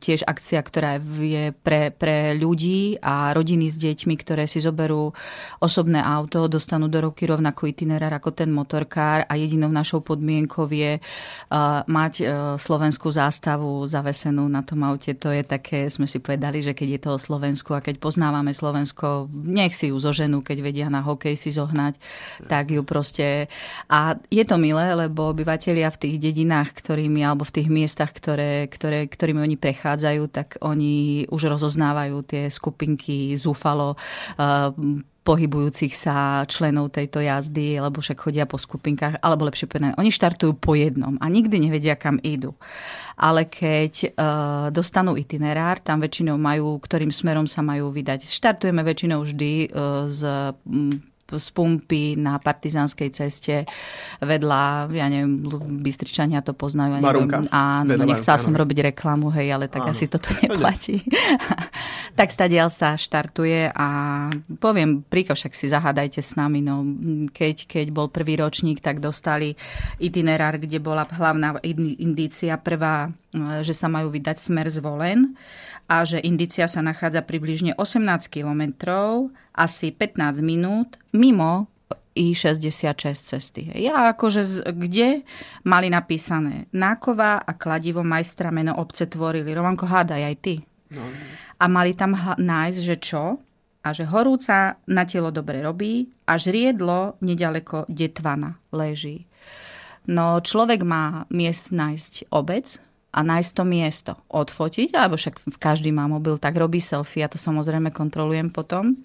tiež akcia, ktorá je pre, pre ľudí a rodiny s deťmi, ktoré si zoberú osobné auto, dostanú do ruky rovnako itinerár ako ten motorkár a jedinou našou podmienkou je uh, mať uh, slovenskú zástavu zavesenú na tom aute. To je také, sme si povedali, že keď je to o Slovensku a keď poznávame Slovensko, nech si ju zoženú, keď vedia na hokej si zohnať, yes. tak ju proste... A je to milé, lebo obyvateľia v tých dedinách, ktorými, alebo v tých miestach, ktoré, ktoré, ktorým ktorými oni prechádzajú, tak oni už rozoznávajú tie skupinky zúfalo uh, pohybujúcich sa členov tejto jazdy, lebo však chodia po skupinkách, alebo lepšie povedané, oni štartujú po jednom a nikdy nevedia, kam idú. Ale keď uh, dostanú itinerár, tam väčšinou majú, ktorým smerom sa majú vydať. Štartujeme väčšinou vždy uh, z um, z pumpy na partizánskej ceste vedľa, ja neviem, Bystričania to poznajú. Ja neviem, áno, no, nechcela som robiť reklamu, hej, ale tak áno. asi toto neplatí. tak stadiaľ sa štartuje a poviem, príklad, však si zahádajte s nami, no, keď, keď bol prvý ročník, tak dostali itinerár, kde bola hlavná indícia prvá, že sa majú vydať smer zvolen a že indícia sa nachádza približne 18 kilometrov, asi 15 minút mimo I-66 cesty. Ja akože kde mali napísané Náková a kladivo majstra meno obce tvorili. Rovanko, hádaj aj ty. No. A mali tam nájsť, že čo? A že horúca na telo dobre robí a žriedlo nedaleko Detvana leží. No človek má miest nájsť obec, a nájsť to miesto, odfotiť, alebo však každý má mobil, tak robí selfie, ja to samozrejme kontrolujem potom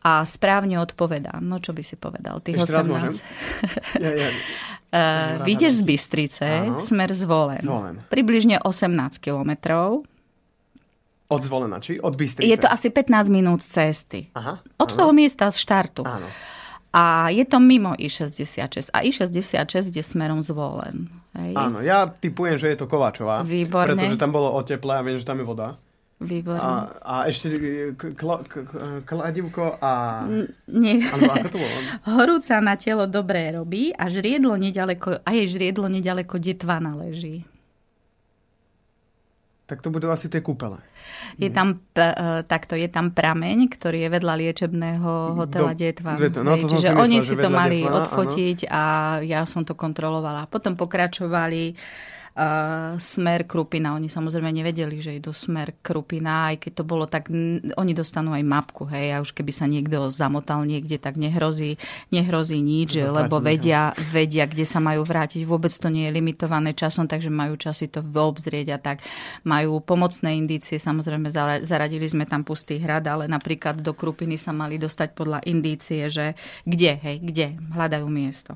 a správne odpovedá. No čo by si povedal? Tých Ešte 18. ja, ja. Uh, Vyjdeš z Bystrice, Áno. smer zvolen. zvolen. Približne 18 kilometrov. Od zvolena, či? Od Bystrice? Je to asi 15 minút cesty. Aha, Od áno. toho miesta z štartu. Áno. A je to mimo I66. A I66 je smerom zvolen. Hej. Áno, ja typujem, že je to Kováčová. Výborne. Pretože tam bolo o teple a viem, že tam je voda. Výborne. A, a ešte kla, kladivko a... Nie. Ano, ako to bolo? Horúca na telo dobré robí a žriedlo nedaleko, a jej žriedlo nedaleko detvana leží tak to budú asi tie kúpele. Je tam, uh, takto, je tam prameň, ktorý je vedľa liečebného hotela Do, Detva. No, to Čiže oni si to mali Detvana, odfotiť áno. a ja som to kontrolovala. Potom pokračovali smer Krupina. Oni samozrejme nevedeli, že idú smer Krupina, aj keď to bolo tak, oni dostanú aj mapku, hej, a už keby sa niekto zamotal niekde, tak nehrozí, nehrozí nič, lebo vedia, vedia, kde sa majú vrátiť. Vôbec to nie je limitované časom, takže majú časy to obzrieť a tak. Majú pomocné indície, samozrejme zaradili sme tam pustý hrad, ale napríklad do Krupiny sa mali dostať podľa indície, že kde, hej, kde, hľadajú miesto.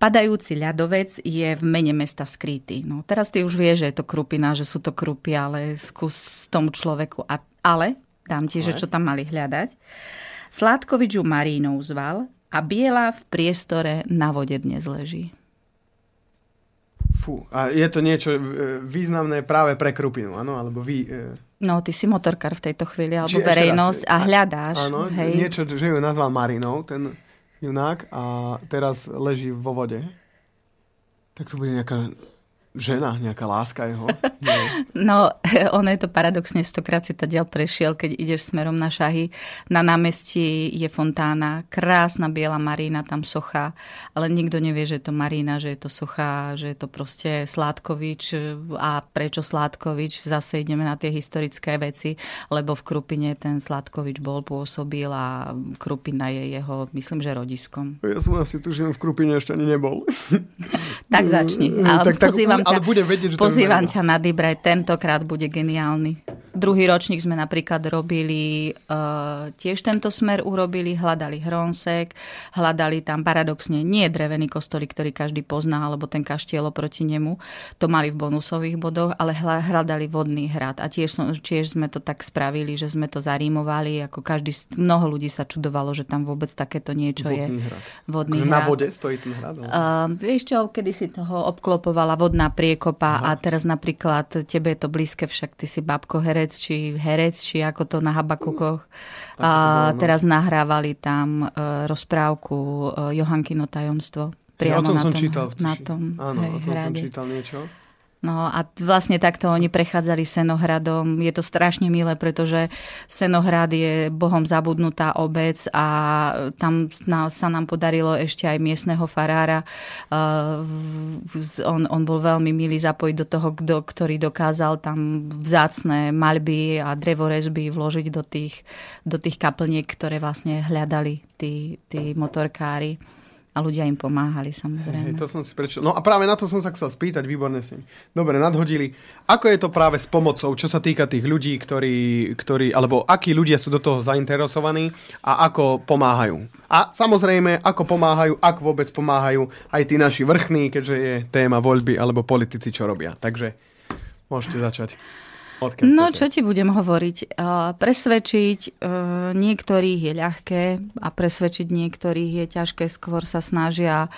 Padajúci ľadovec je v mene mesta skrytý. No, teraz ty už vieš, že je to krupina, že sú to krupy, ale skús tomu človeku. A, ale, dám ti, že čo tam mali hľadať. Sládkovič ju Marínou zval a biela v priestore na vode dnes leží. Fú, a je to niečo e, významné práve pre krupinu, áno? Alebo vy... E... No, ty si motorkár v tejto chvíli, alebo Či verejnosť raz, a hľadáš. Áno, hej. niečo, že ju nazval Marinou, ten junák a teraz leží vo vode. Tak to bude nejaká žena, nejaká láska jeho? Nie. No, ono je to paradoxne, stokrát si diel prešiel, keď ideš smerom na šahy. Na námestí je fontána, krásna biela marína, tam socha, ale nikto nevie, že je to marína, že je to socha, že je to proste Sládkovič a prečo Sládkovič? Zase ideme na tie historické veci, lebo v Krupine ten Sládkovič bol, pôsobil a Krupina je jeho, myslím, že rodiskom. Ja som asi tu, že v Krupine ešte ani nebol. tak začni. A tak, tak, pozývam ťa, ale budem vedieť, že pozývam ťa na Dibraj, tentokrát bude geniálny. Druhý ročník sme napríklad robili, uh, tiež tento smer urobili, hľadali Hronsek, hľadali tam paradoxne nie drevený kostolík, ktorý každý pozná, alebo ten kaštiel oproti nemu, to mali v bonusových bodoch, ale hľadali vodný hrad. A tiež, som, tiež sme to tak spravili, že sme to zarímovali, ako každý, mnoho ľudí sa čudovalo, že tam vôbec takéto niečo vodný je. Hrad. Vodný hrad. Na vode stojí ten hrad? Uh, vieš čo, kedy si toho obklopovala vodná priekopa Aha. a teraz napríklad tebe je to blízke, však ty si babko herec, či herec, či ako to na Habakukoch. Mm. A no. teraz nahrávali tam uh, rozprávku uh, Johankino tajomstvo. Priamo ja, o tom na som tom, čítal. Na tom, Áno, hej, o tom hrade. som čítal niečo. No a vlastne takto oni prechádzali Senohradom. Je to strašne milé, pretože Senohrad je bohom zabudnutá obec a tam sa nám podarilo ešte aj miestneho farára. On, on bol veľmi milý zapojiť do toho, kdo, ktorý dokázal tam vzácne maľby a drevorezby vložiť do tých, do tých kaplniek, ktoré vlastne hľadali tí, tí motorkári a ľudia im pomáhali samozrejme. Hey, to som si prečo... No a práve na to som sa chcel spýtať, výborne si. Dobre, nadhodili. Ako je to práve s pomocou, čo sa týka tých ľudí, ktorí, ktorí, alebo akí ľudia sú do toho zainteresovaní a ako pomáhajú? A samozrejme, ako pomáhajú, ak vôbec pomáhajú aj tí naši vrchní, keďže je téma voľby alebo politici, čo robia. Takže môžete začať. Odkiaľ no, čo ti budem hovoriť? Presvedčiť niektorých je ľahké a presvedčiť niektorých je ťažké. Skôr sa snažia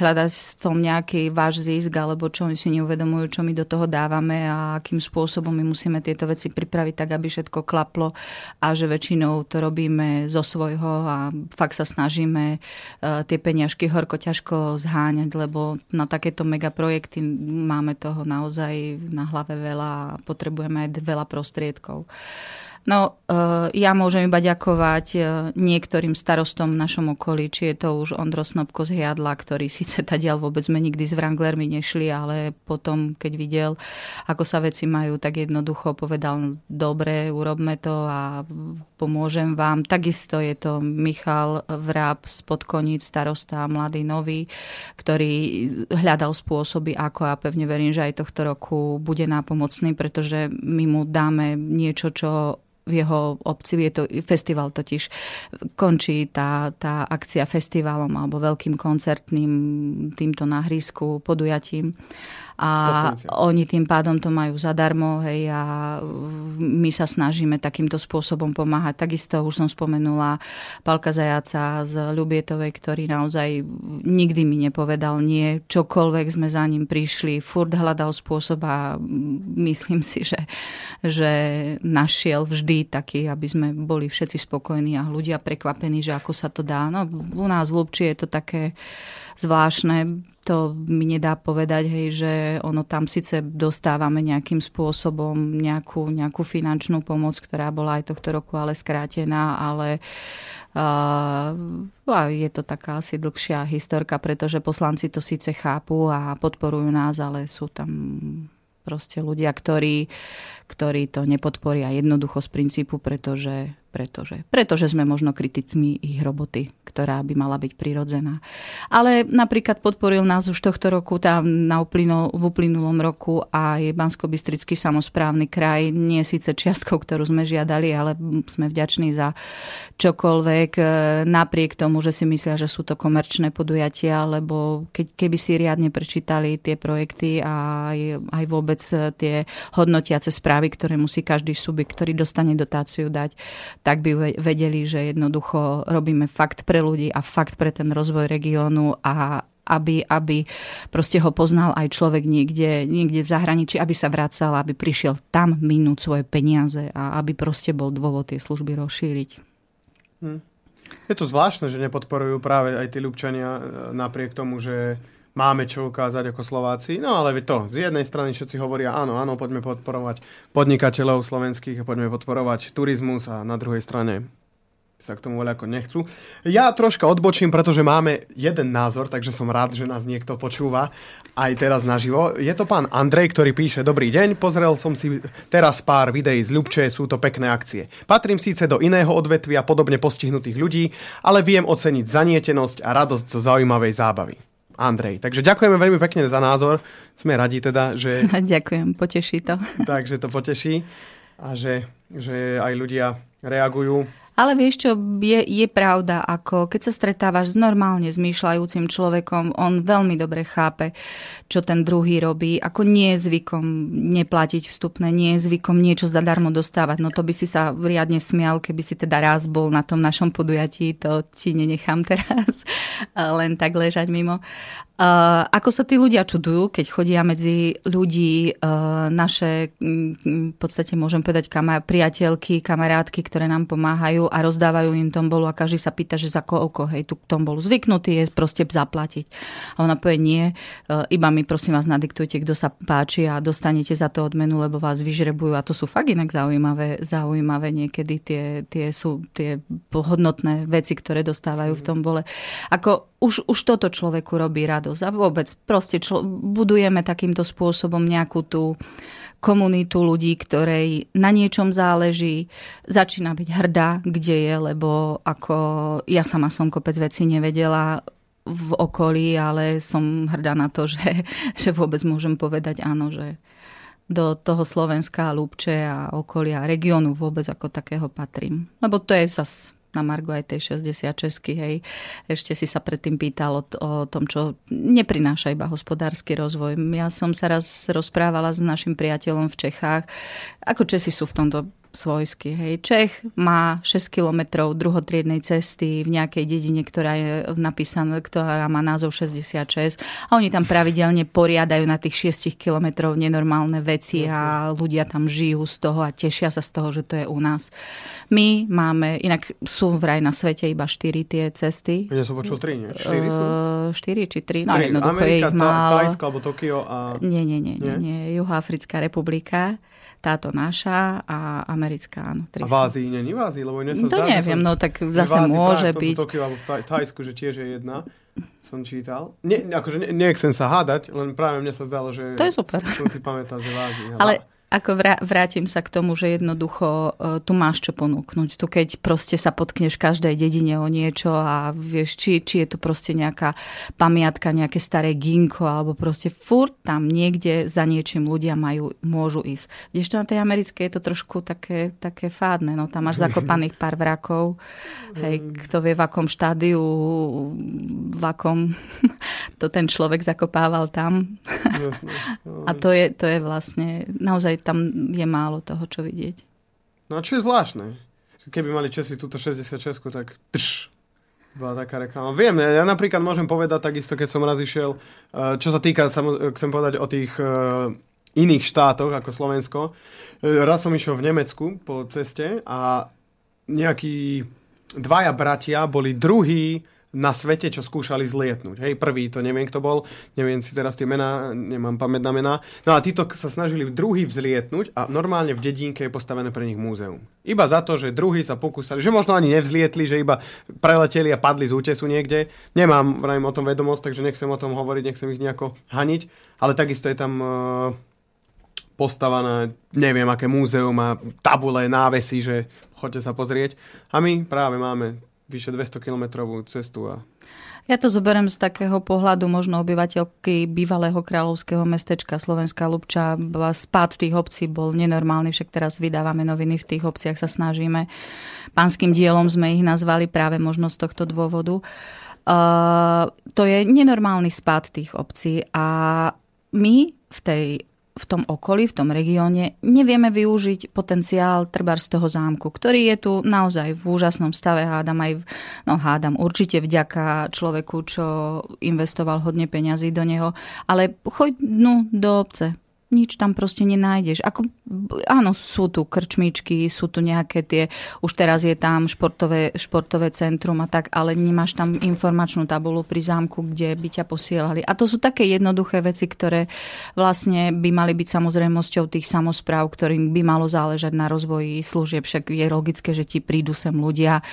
hľadať v tom nejaký váš zisk, alebo čo si neuvedomujú, čo my do toho dávame a akým spôsobom my musíme tieto veci pripraviť tak, aby všetko klaplo a že väčšinou to robíme zo svojho a fakt sa snažíme tie peňažky horko ťažko zháňať, lebo na takéto megaprojekty máme toho naozaj na hlave veľa a potrebujeme aj veľa prostriedkov. No, e, ja môžem iba ďakovať e, niektorým starostom v našom okolí, či je to už Ondro Snobko z Hiadla, ktorý síce tadiaľ vôbec sme nikdy s Wranglermi nešli, ale potom, keď videl, ako sa veci majú, tak jednoducho povedal, dobre, urobme to a pomôžem vám. Takisto je to Michal Vrab z Podkoníc, starosta Mladý Nový, ktorý hľadal spôsoby, ako a pevne verím, že aj tohto roku bude nápomocný, pretože my mu dáme niečo, čo v jeho obci, je to festival totiž, končí tá, tá akcia festivalom alebo veľkým koncertným týmto nahrýsku podujatím a oni tým pádom to majú zadarmo hej, a my sa snažíme takýmto spôsobom pomáhať. Takisto už som spomenula Palka Zajaca z Ľubietovej, ktorý naozaj nikdy mi nepovedal nie, čokoľvek sme za ním prišli, furt hľadal spôsob a myslím si, že, že našiel vždy taký, aby sme boli všetci spokojní a ľudia prekvapení, že ako sa to dá. No, u nás v Lubči je to také zvláštne, to mi nedá povedať, hej, že ono tam síce dostávame nejakým spôsobom nejakú, nejakú finančnú pomoc, ktorá bola aj tohto roku ale skrátená, ale uh, je to taká asi dlhšia historka, pretože poslanci to síce chápu a podporujú nás, ale sú tam proste ľudia, ktorí, ktorí to nepodporia jednoducho z princípu, pretože pretože, pretože sme možno kriticmi ich roboty, ktorá by mala byť prirodzená. Ale napríklad podporil nás už tohto roku, tam na uplynul, v uplynulom roku aj bansko samozprávny kraj, nie síce čiastkou, ktorú sme žiadali, ale sme vďační za čokoľvek, e, napriek tomu, že si myslia, že sú to komerčné podujatia, lebo keď, keby si riadne prečítali tie projekty a aj, aj vôbec tie hodnotiace správy, ktoré musí každý subjekt, ktorý dostane dotáciu dať, tak by vedeli, že jednoducho robíme fakt pre ľudí a fakt pre ten rozvoj regiónu a aby, aby proste ho poznal aj človek niekde, niekde v zahraničí, aby sa vracal, aby prišiel tam minúť svoje peniaze a aby proste bol dôvod tie služby rozšíriť. Hm. Je to zvláštne, že nepodporujú práve aj tí ľubčania e, napriek tomu, že máme čo ukázať ako Slováci. No ale to, z jednej strany všetci hovoria, áno, áno, poďme podporovať podnikateľov slovenských, poďme podporovať turizmus a na druhej strane sa k tomu ako nechcú. Ja troška odbočím, pretože máme jeden názor, takže som rád, že nás niekto počúva aj teraz naživo. Je to pán Andrej, ktorý píše Dobrý deň, pozrel som si teraz pár videí z Ľubče, sú to pekné akcie. Patrím síce do iného odvetvia podobne postihnutých ľudí, ale viem oceniť zanietenosť a radosť zo zaujímavej zábavy. Andrej. Takže ďakujeme veľmi pekne za názor. Sme radi teda, že... Ďakujem, poteší to. Takže to poteší a že, že aj ľudia reagujú. Ale vieš čo, je, je pravda, ako keď sa stretávaš s normálne zmýšľajúcim človekom, on veľmi dobre chápe, čo ten druhý robí. Ako nie je zvykom neplatiť vstupné, nie je zvykom niečo zadarmo dostávať. No to by si sa riadne smial, keby si teda raz bol na tom našom podujatí, to ti nenechám teraz len tak ležať mimo. Uh, ako sa tí ľudia čudujú, keď chodia medzi ľudí, uh, naše, v podstate môžem povedať, kama- priateľky, kamarátky, ktoré nám pomáhajú a rozdávajú im tombolu a každý sa pýta, že za koľko, hej, tú tombolu zvyknutý je proste zaplatiť. A ona povie nie, uh, iba mi prosím vás nadiktujte, kto sa páči a dostanete za to odmenu, lebo vás vyžrebujú a to sú fakt inak zaujímavé, zaujímavé niekedy tie, tie sú tie hodnotné veci, ktoré dostávajú v tombole. Ako už, už toto človeku robí radosť a vôbec proste člo, budujeme takýmto spôsobom nejakú tú komunitu ľudí, ktorej na niečom záleží, začína byť hrdá, kde je, lebo ako ja sama som kopec veci nevedela v okolí, ale som hrdá na to, že, že vôbec môžem povedať áno, že do toho Slovenska, Lúbče a okolia, regiónu vôbec ako takého patrím. Lebo to je zase na Margo aj tej 66 hej. Ešte si sa predtým pýtal o, o tom, čo neprináša iba hospodársky rozvoj. Ja som sa raz rozprávala s našim priateľom v Čechách. Ako Česi sú v tomto svojsky. Hej. Čech má 6 kilometrov druhotriednej cesty v nejakej dedine, ktorá je napísaná, ktorá má názov 66 a oni tam pravidelne poriadajú na tých 6 kilometrov nenormálne veci a ľudia tam žijú z toho a tešia sa z toho, že to je u nás. My máme, inak sú vraj na svete iba 4 tie cesty. Ja som počul 3, nie? 4 sú? 4 či 3, no 3. jednoducho Amerika, je ich málo. Tajsko alebo Tokio a... Nie, nie, nie, nie, nie. Juhoafrická republika táto naša a americká, áno. A v Ázii není v Ázii? Lebo to zdá, neviem, som, no tak zase môže tak, byť. V Tokiu alebo v Thajsku, že tiež je jedna, som čítal. Nie, akože ne, nechcem sa hádať, len práve mne sa zdalo, že... To je super. Som si pamätal, že v Ázii. Ale ako vrátim sa k tomu, že jednoducho e, tu máš čo ponúknuť. Tu keď proste sa potkneš v každej dedine o niečo a vieš, či, či je to proste nejaká pamiatka, nejaké staré ginko, alebo proste furt tam niekde za niečím ľudia majú, môžu ísť. Vieš to na tej americkej je to trošku také, také fádne. No, tam máš zakopaných pár vrakov. Hej, kto vie v akom štádiu, v akom to ten človek zakopával tam. a to je, to je vlastne naozaj tam je málo toho, čo vidieť. No a čo je zvláštne? Keby mali Česi túto 66, tak trš, bola taká reklama. Viem, ja napríklad môžem povedať takisto, keď som raz išiel, eh, čo sa týka, chcem povedať o tých eh, iných štátoch ako Slovensko. Eh, raz som išiel v Nemecku po ceste a nejakí dvaja bratia boli druhí na svete, čo skúšali zlietnúť. Hej, prvý, to neviem, kto bol, neviem si teraz tie mená, nemám pamäť na mená. No a títo sa snažili druhý vzlietnúť a normálne v dedinke je postavené pre nich múzeum. Iba za to, že druhý sa pokúsali, že možno ani nevzlietli, že iba preleteli a padli z útesu niekde. Nemám vrajím o tom vedomosť, takže nechcem o tom hovoriť, nechcem ich nejako haniť, ale takisto je tam postavané, neviem aké múzeum a tabule, návesy, že choďte sa pozrieť. A my práve máme vyše 200 kilometrovú cestu. A... Ja to zoberiem z takého pohľadu možno obyvateľky bývalého kráľovského mestečka Slovenská Lubča. Spád tých obcí bol nenormálny, však teraz vydávame noviny v tých obciach, sa snažíme. Pánským dielom sme ich nazvali práve možno z tohto dôvodu. Uh, to je nenormálny spád tých obcí a my v tej v tom okolí, v tom regióne nevieme využiť potenciál treba z toho zámku, ktorý je tu naozaj v úžasnom stave, hádam aj, no hádam určite vďaka človeku, čo investoval hodne peňazí do neho, ale choď no, do obce, nič tam proste nenájdeš. Ako, áno, sú tu krčmičky, sú tu nejaké tie, už teraz je tam športové, športové centrum a tak, ale nemáš tam informačnú tabulu pri zámku, kde by ťa posielali. A to sú také jednoduché veci, ktoré vlastne by mali byť samozrejmosťou tých samozpráv, ktorým by malo záležať na rozvoji služieb. Však je logické, že ti prídu sem ľudia,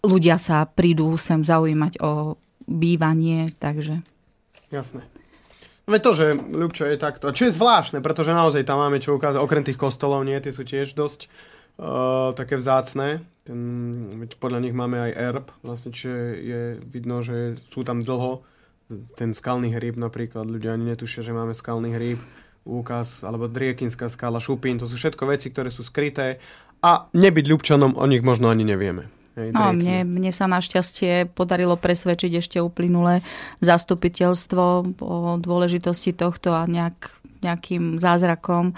ľudia sa prídu sem zaujímať o bývanie, takže... Jasné. Veď to, že Ľubčo je takto. Čo je zvláštne, pretože naozaj tam máme čo ukázať. Okrem tých kostolov, nie, tie sú tiež dosť uh, také vzácne. Ten, podľa nich máme aj erb, vlastne, čiže je vidno, že sú tam dlho. Ten skalný hríb napríklad, ľudia ani netušia, že máme skalný hríb, úkaz, alebo Driekinská skala, Šupín, to sú všetko veci, ktoré sú skryté a nebyť Ľubčanom o nich možno ani nevieme. Hej, no, mne, mne sa našťastie podarilo presvedčiť ešte uplynulé zastupiteľstvo o dôležitosti tohto a nejak, nejakým zázrakom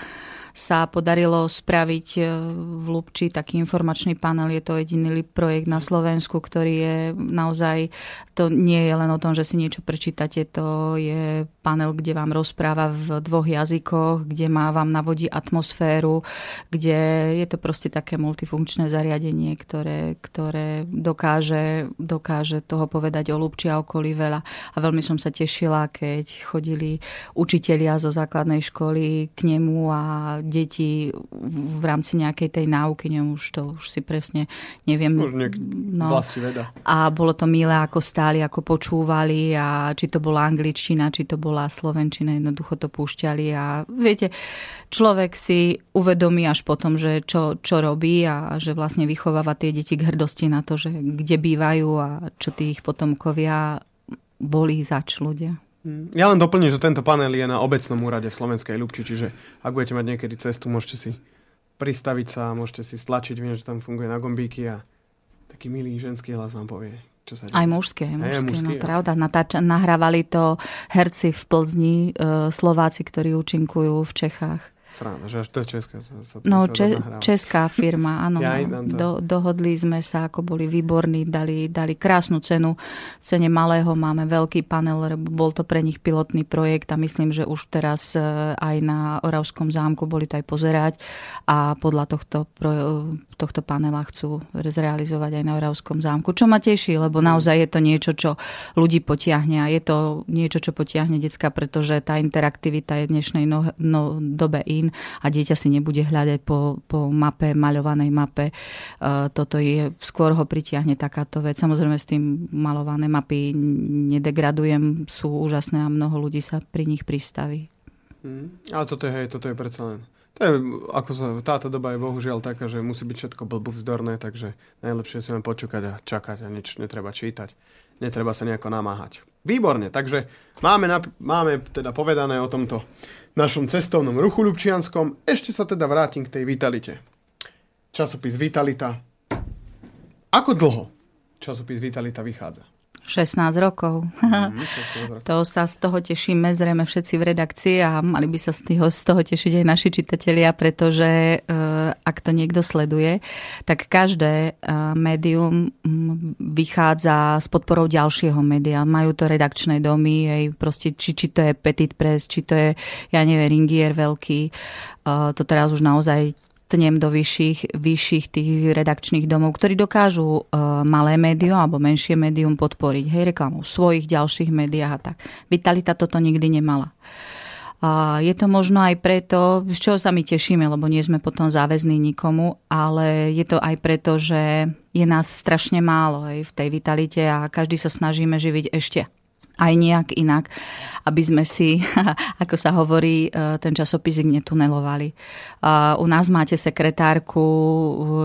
sa podarilo spraviť e, v Lubči taký informačný panel. Je to jediný projekt na Slovensku, ktorý je naozaj, to nie je len o tom, že si niečo prečítate, to je panel, kde vám rozpráva v dvoch jazykoch, kde má vám navodí atmosféru, kde je to proste také multifunkčné zariadenie, ktoré, ktoré dokáže, dokáže toho povedať o Lubči a okolí veľa. A veľmi som sa tešila, keď chodili učitelia zo základnej školy k nemu a deti v rámci nejakej tej náuky, neviem, už to už si presne neviem. Už no, veda. A bolo to milé, ako stáli, ako počúvali a či to bola angličtina, či to bola slovenčina, jednoducho to púšťali a viete, človek si uvedomí až potom, že čo, čo robí a že vlastne vychováva tie deti k hrdosti na to, že kde bývajú a čo tých potomkovia boli zač ľudia. Ja len doplním, že tento panel je na obecnom úrade v Slovenskej Ľubči, čiže ak budete mať niekedy cestu, môžete si pristaviť sa, môžete si stlačiť, viem, že tam funguje na gombíky a taký milý ženský hlas vám povie, čo sa deje. Aj mužské, aj mužské, aj mužské no ja. pravda. Natáč, nahrávali to herci v Plzni, e, Slováci, ktorí účinkujú v Čechách. Srána, že až to je česká. Sa, sa no, če, česká firma, áno. Ja, no. Do, dohodli sme sa, ako boli výborní, dali, dali krásnu cenu. V cene malého máme veľký panel, bol to pre nich pilotný projekt a myslím, že už teraz e, aj na Oravskom zámku boli to aj pozerať a podľa tohto, tohto panela chcú zrealizovať aj na Oravskom zámku. Čo ma teší, lebo naozaj je to niečo, čo ľudí potiahne a je to niečo, čo potiahne decka, pretože tá interaktivita je v dnešnej no, no, dobe in a dieťa si nebude hľadať po, po mape, maľovanej mape. E, toto je, skôr ho pritiahne takáto vec. Samozrejme s tým malované mapy nedegradujem, sú úžasné a mnoho ľudí sa pri nich pristaví. Mm, ale toto je, hej, toto je predsa len to je, ako sa, táto doba je bohužiaľ taká, že musí byť všetko blbú vzdorné, takže najlepšie si len počúkať a čakať a nič netreba čítať. Netreba sa nejako namáhať. Výborne, takže máme, máme teda povedané o tomto našom cestovnom ruchu Ľubčianskom. Ešte sa teda vrátim k tej Vitalite. Časopis Vitalita. Ako dlho časopis Vitalita vychádza? 16 rokov. Mm, 16 rokov. to sa z toho tešíme zrejme všetci v redakcii a mali by sa z toho, z toho tešiť aj naši čitatelia, pretože uh, ak to niekto sleduje, tak každé uh, médium um, vychádza s podporou ďalšieho média. Majú to redakčné domy, aj proste, či, či to je Petit Press, či to je, ja neviem, Ringier veľký. Uh, to teraz už naozaj tnem do vyšších, vyšších tých redakčných domov, ktorí dokážu uh, malé médium alebo menšie médium podporiť, hej, reklamu v svojich ďalších médiách a tak. Vitalita toto nikdy nemala. A je to možno aj preto, z čoho sa my tešíme, lebo nie sme potom záväzní nikomu, ale je to aj preto, že je nás strašne málo aj v tej vitalite a každý sa snažíme živiť ešte aj nejak inak, aby sme si, ako sa hovorí, e, ten časopis netunelovali. U nás máte sekretárku,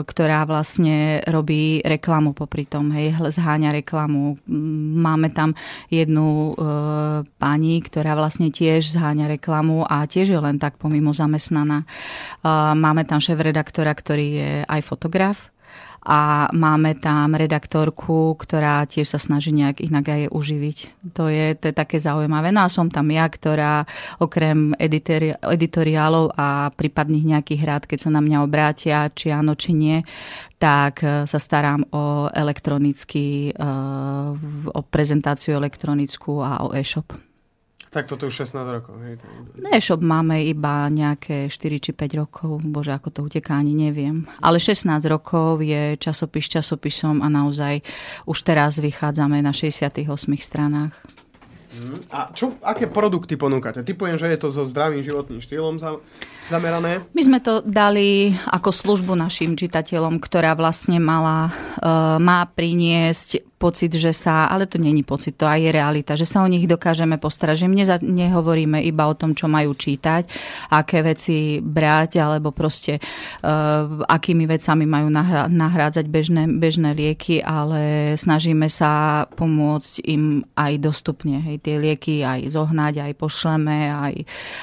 ktorá vlastne robí reklamu popri tom, hej, zháňa reklamu. Máme tam jednu e, pani, ktorá vlastne tiež zháňa reklamu a tiež je len tak pomimo zamestnaná. Máme tam šéf-redaktora, ktorý je aj fotograf, a máme tam redaktorku, ktorá tiež sa snaží nejak inak aj uživiť. To je, to je také zaujímavé. No a som tam ja, ktorá okrem editori- editoriálov a prípadných nejakých rád, keď sa na mňa obrátia, či áno, či nie, tak e, sa starám o elektronický, e, o prezentáciu elektronickú a o e-shop. Tak toto už 16 rokov. Hej. E-shop máme iba nejaké 4 či 5 rokov. Bože, ako to uteká, ani neviem. Ale 16 rokov je časopis časopisom a naozaj už teraz vychádzame na 68 stranách. Mhm. A čo, aké produkty ponúkate? Typujem, že je to so zdravým životným štýlom za, zamerané? My sme to dali ako službu našim čitateľom, ktorá vlastne mala, má priniesť pocit, že sa, ale to není pocit, to aj je realita, že sa o nich dokážeme postarať, že my nehovoríme iba o tom, čo majú čítať, aké veci brať, alebo proste uh, akými vecami majú nahra- nahrádzať bežné, bežné lieky, ale snažíme sa pomôcť im aj dostupne. Hej, tie lieky aj zohnať, aj pošleme. Aj,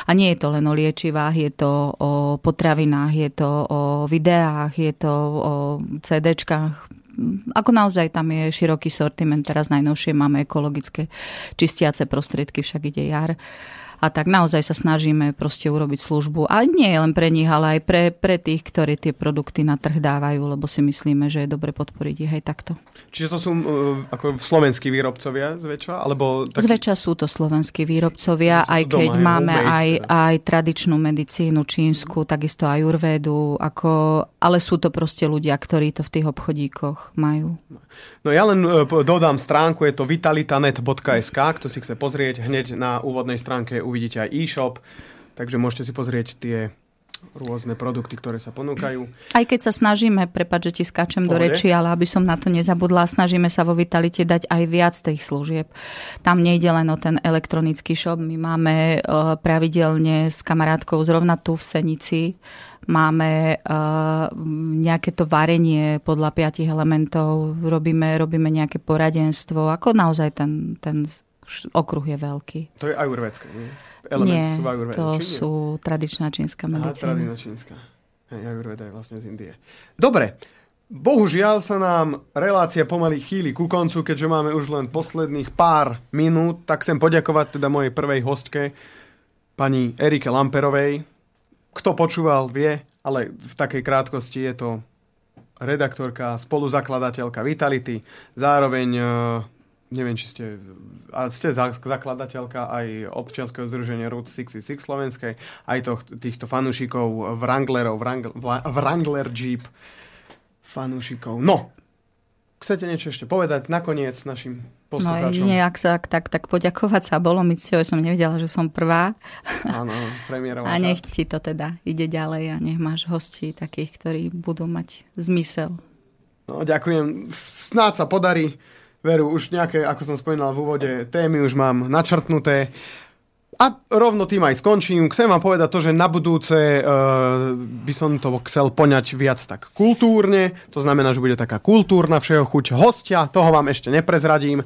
a nie je to len o liečivách, je to o potravinách, je to o videách, je to o CDčkách, ako naozaj tam je široký sortiment, teraz najnovšie máme ekologické čistiace prostriedky, však ide jar a tak naozaj sa snažíme proste urobiť službu. A nie len pre nich, ale aj pre, pre tých, ktorí tie produkty na trh dávajú, lebo si myslíme, že je dobre podporiť ich aj takto. Čiže to sú uh, ako slovenskí výrobcovia zväčša? Alebo taký... Zväčša sú to slovenskí výrobcovia, aj keď doma, máme aj, aj tradičnú medicínu čínsku, takisto aj urvedu, ako, ale sú to proste ľudia, ktorí to v tých obchodíkoch majú. No ja len uh, dodám stránku, je to vitalitanet.sk, kto si chce pozrieť hneď na úvodnej stránke uvidíte aj e-shop, takže môžete si pozrieť tie rôzne produkty, ktoré sa ponúkajú. Aj keď sa snažíme, prepáč, že ti skáčem do reči, ale aby som na to nezabudla, snažíme sa vo Vitalite dať aj viac tých služieb. Tam nejde len o ten elektronický shop. My máme uh, pravidelne s kamarátkou zrovna tu v Senici máme uh, nejaké to varenie podľa piatich elementov, robíme, robíme nejaké poradenstvo, ako naozaj ten, ten okruh je veľký. To je ajurvédske, nie? Elementy nie, sú ajurvédske, to či nie? sú tradičná čínska medicína. Aha, tradičná čínska. Hej, ajurvéda je vlastne z Indie. Dobre, Bohužiaľ sa nám relácia pomaly chýli ku koncu, keďže máme už len posledných pár minút, tak chcem poďakovať teda mojej prvej hostke, pani Erike Lamperovej. Kto počúval, vie, ale v takej krátkosti je to redaktorka, spoluzakladateľka Vitality, zároveň neviem, či ste, a ste zakladateľka aj občianského združenia Route 66 slovenskej, aj to, týchto fanúšikov Wranglerov, Wrangler, Wrangler Jeep fanúšikov. No, chcete niečo ešte povedať nakoniec našim? No nejak sa tak, tak poďakovať sa bolo mi cťou, som nevedela, že som prvá. Áno, premiérová A nech ti to teda ide ďalej a nech máš hostí takých, ktorí budú mať zmysel. No, ďakujem. Snáď sa podarí Veru, už nejaké, ako som spomínal v úvode, témy už mám načrtnuté. A rovno tým aj skončím. Chcem vám povedať to, že na budúce uh, by som to chcel poňať viac tak kultúrne. To znamená, že bude taká kultúrna všeho chuť hostia. Toho vám ešte neprezradím,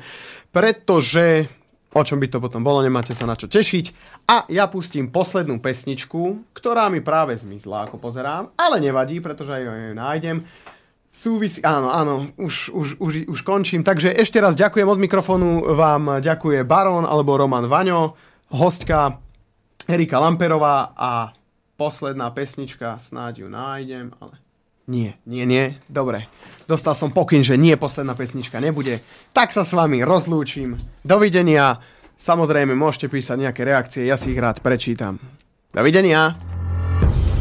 pretože o čom by to potom bolo, nemáte sa na čo tešiť. A ja pustím poslednú pesničku, ktorá mi práve zmizla, ako pozerám, ale nevadí, pretože aj ju nájdem súvisí... Áno, áno, už, už, už, už končím. Takže ešte raz ďakujem od mikrofónu, vám ďakuje Baron alebo Roman Vaňo, hostka Erika Lamperová a posledná pesnička, snáď ju nájdem, ale nie, nie, nie, dobre. Dostal som pokyn, že nie, posledná pesnička nebude. Tak sa s vami rozlúčim. Dovidenia. Samozrejme, môžete písať nejaké reakcie, ja si ich rád prečítam. Dovidenia.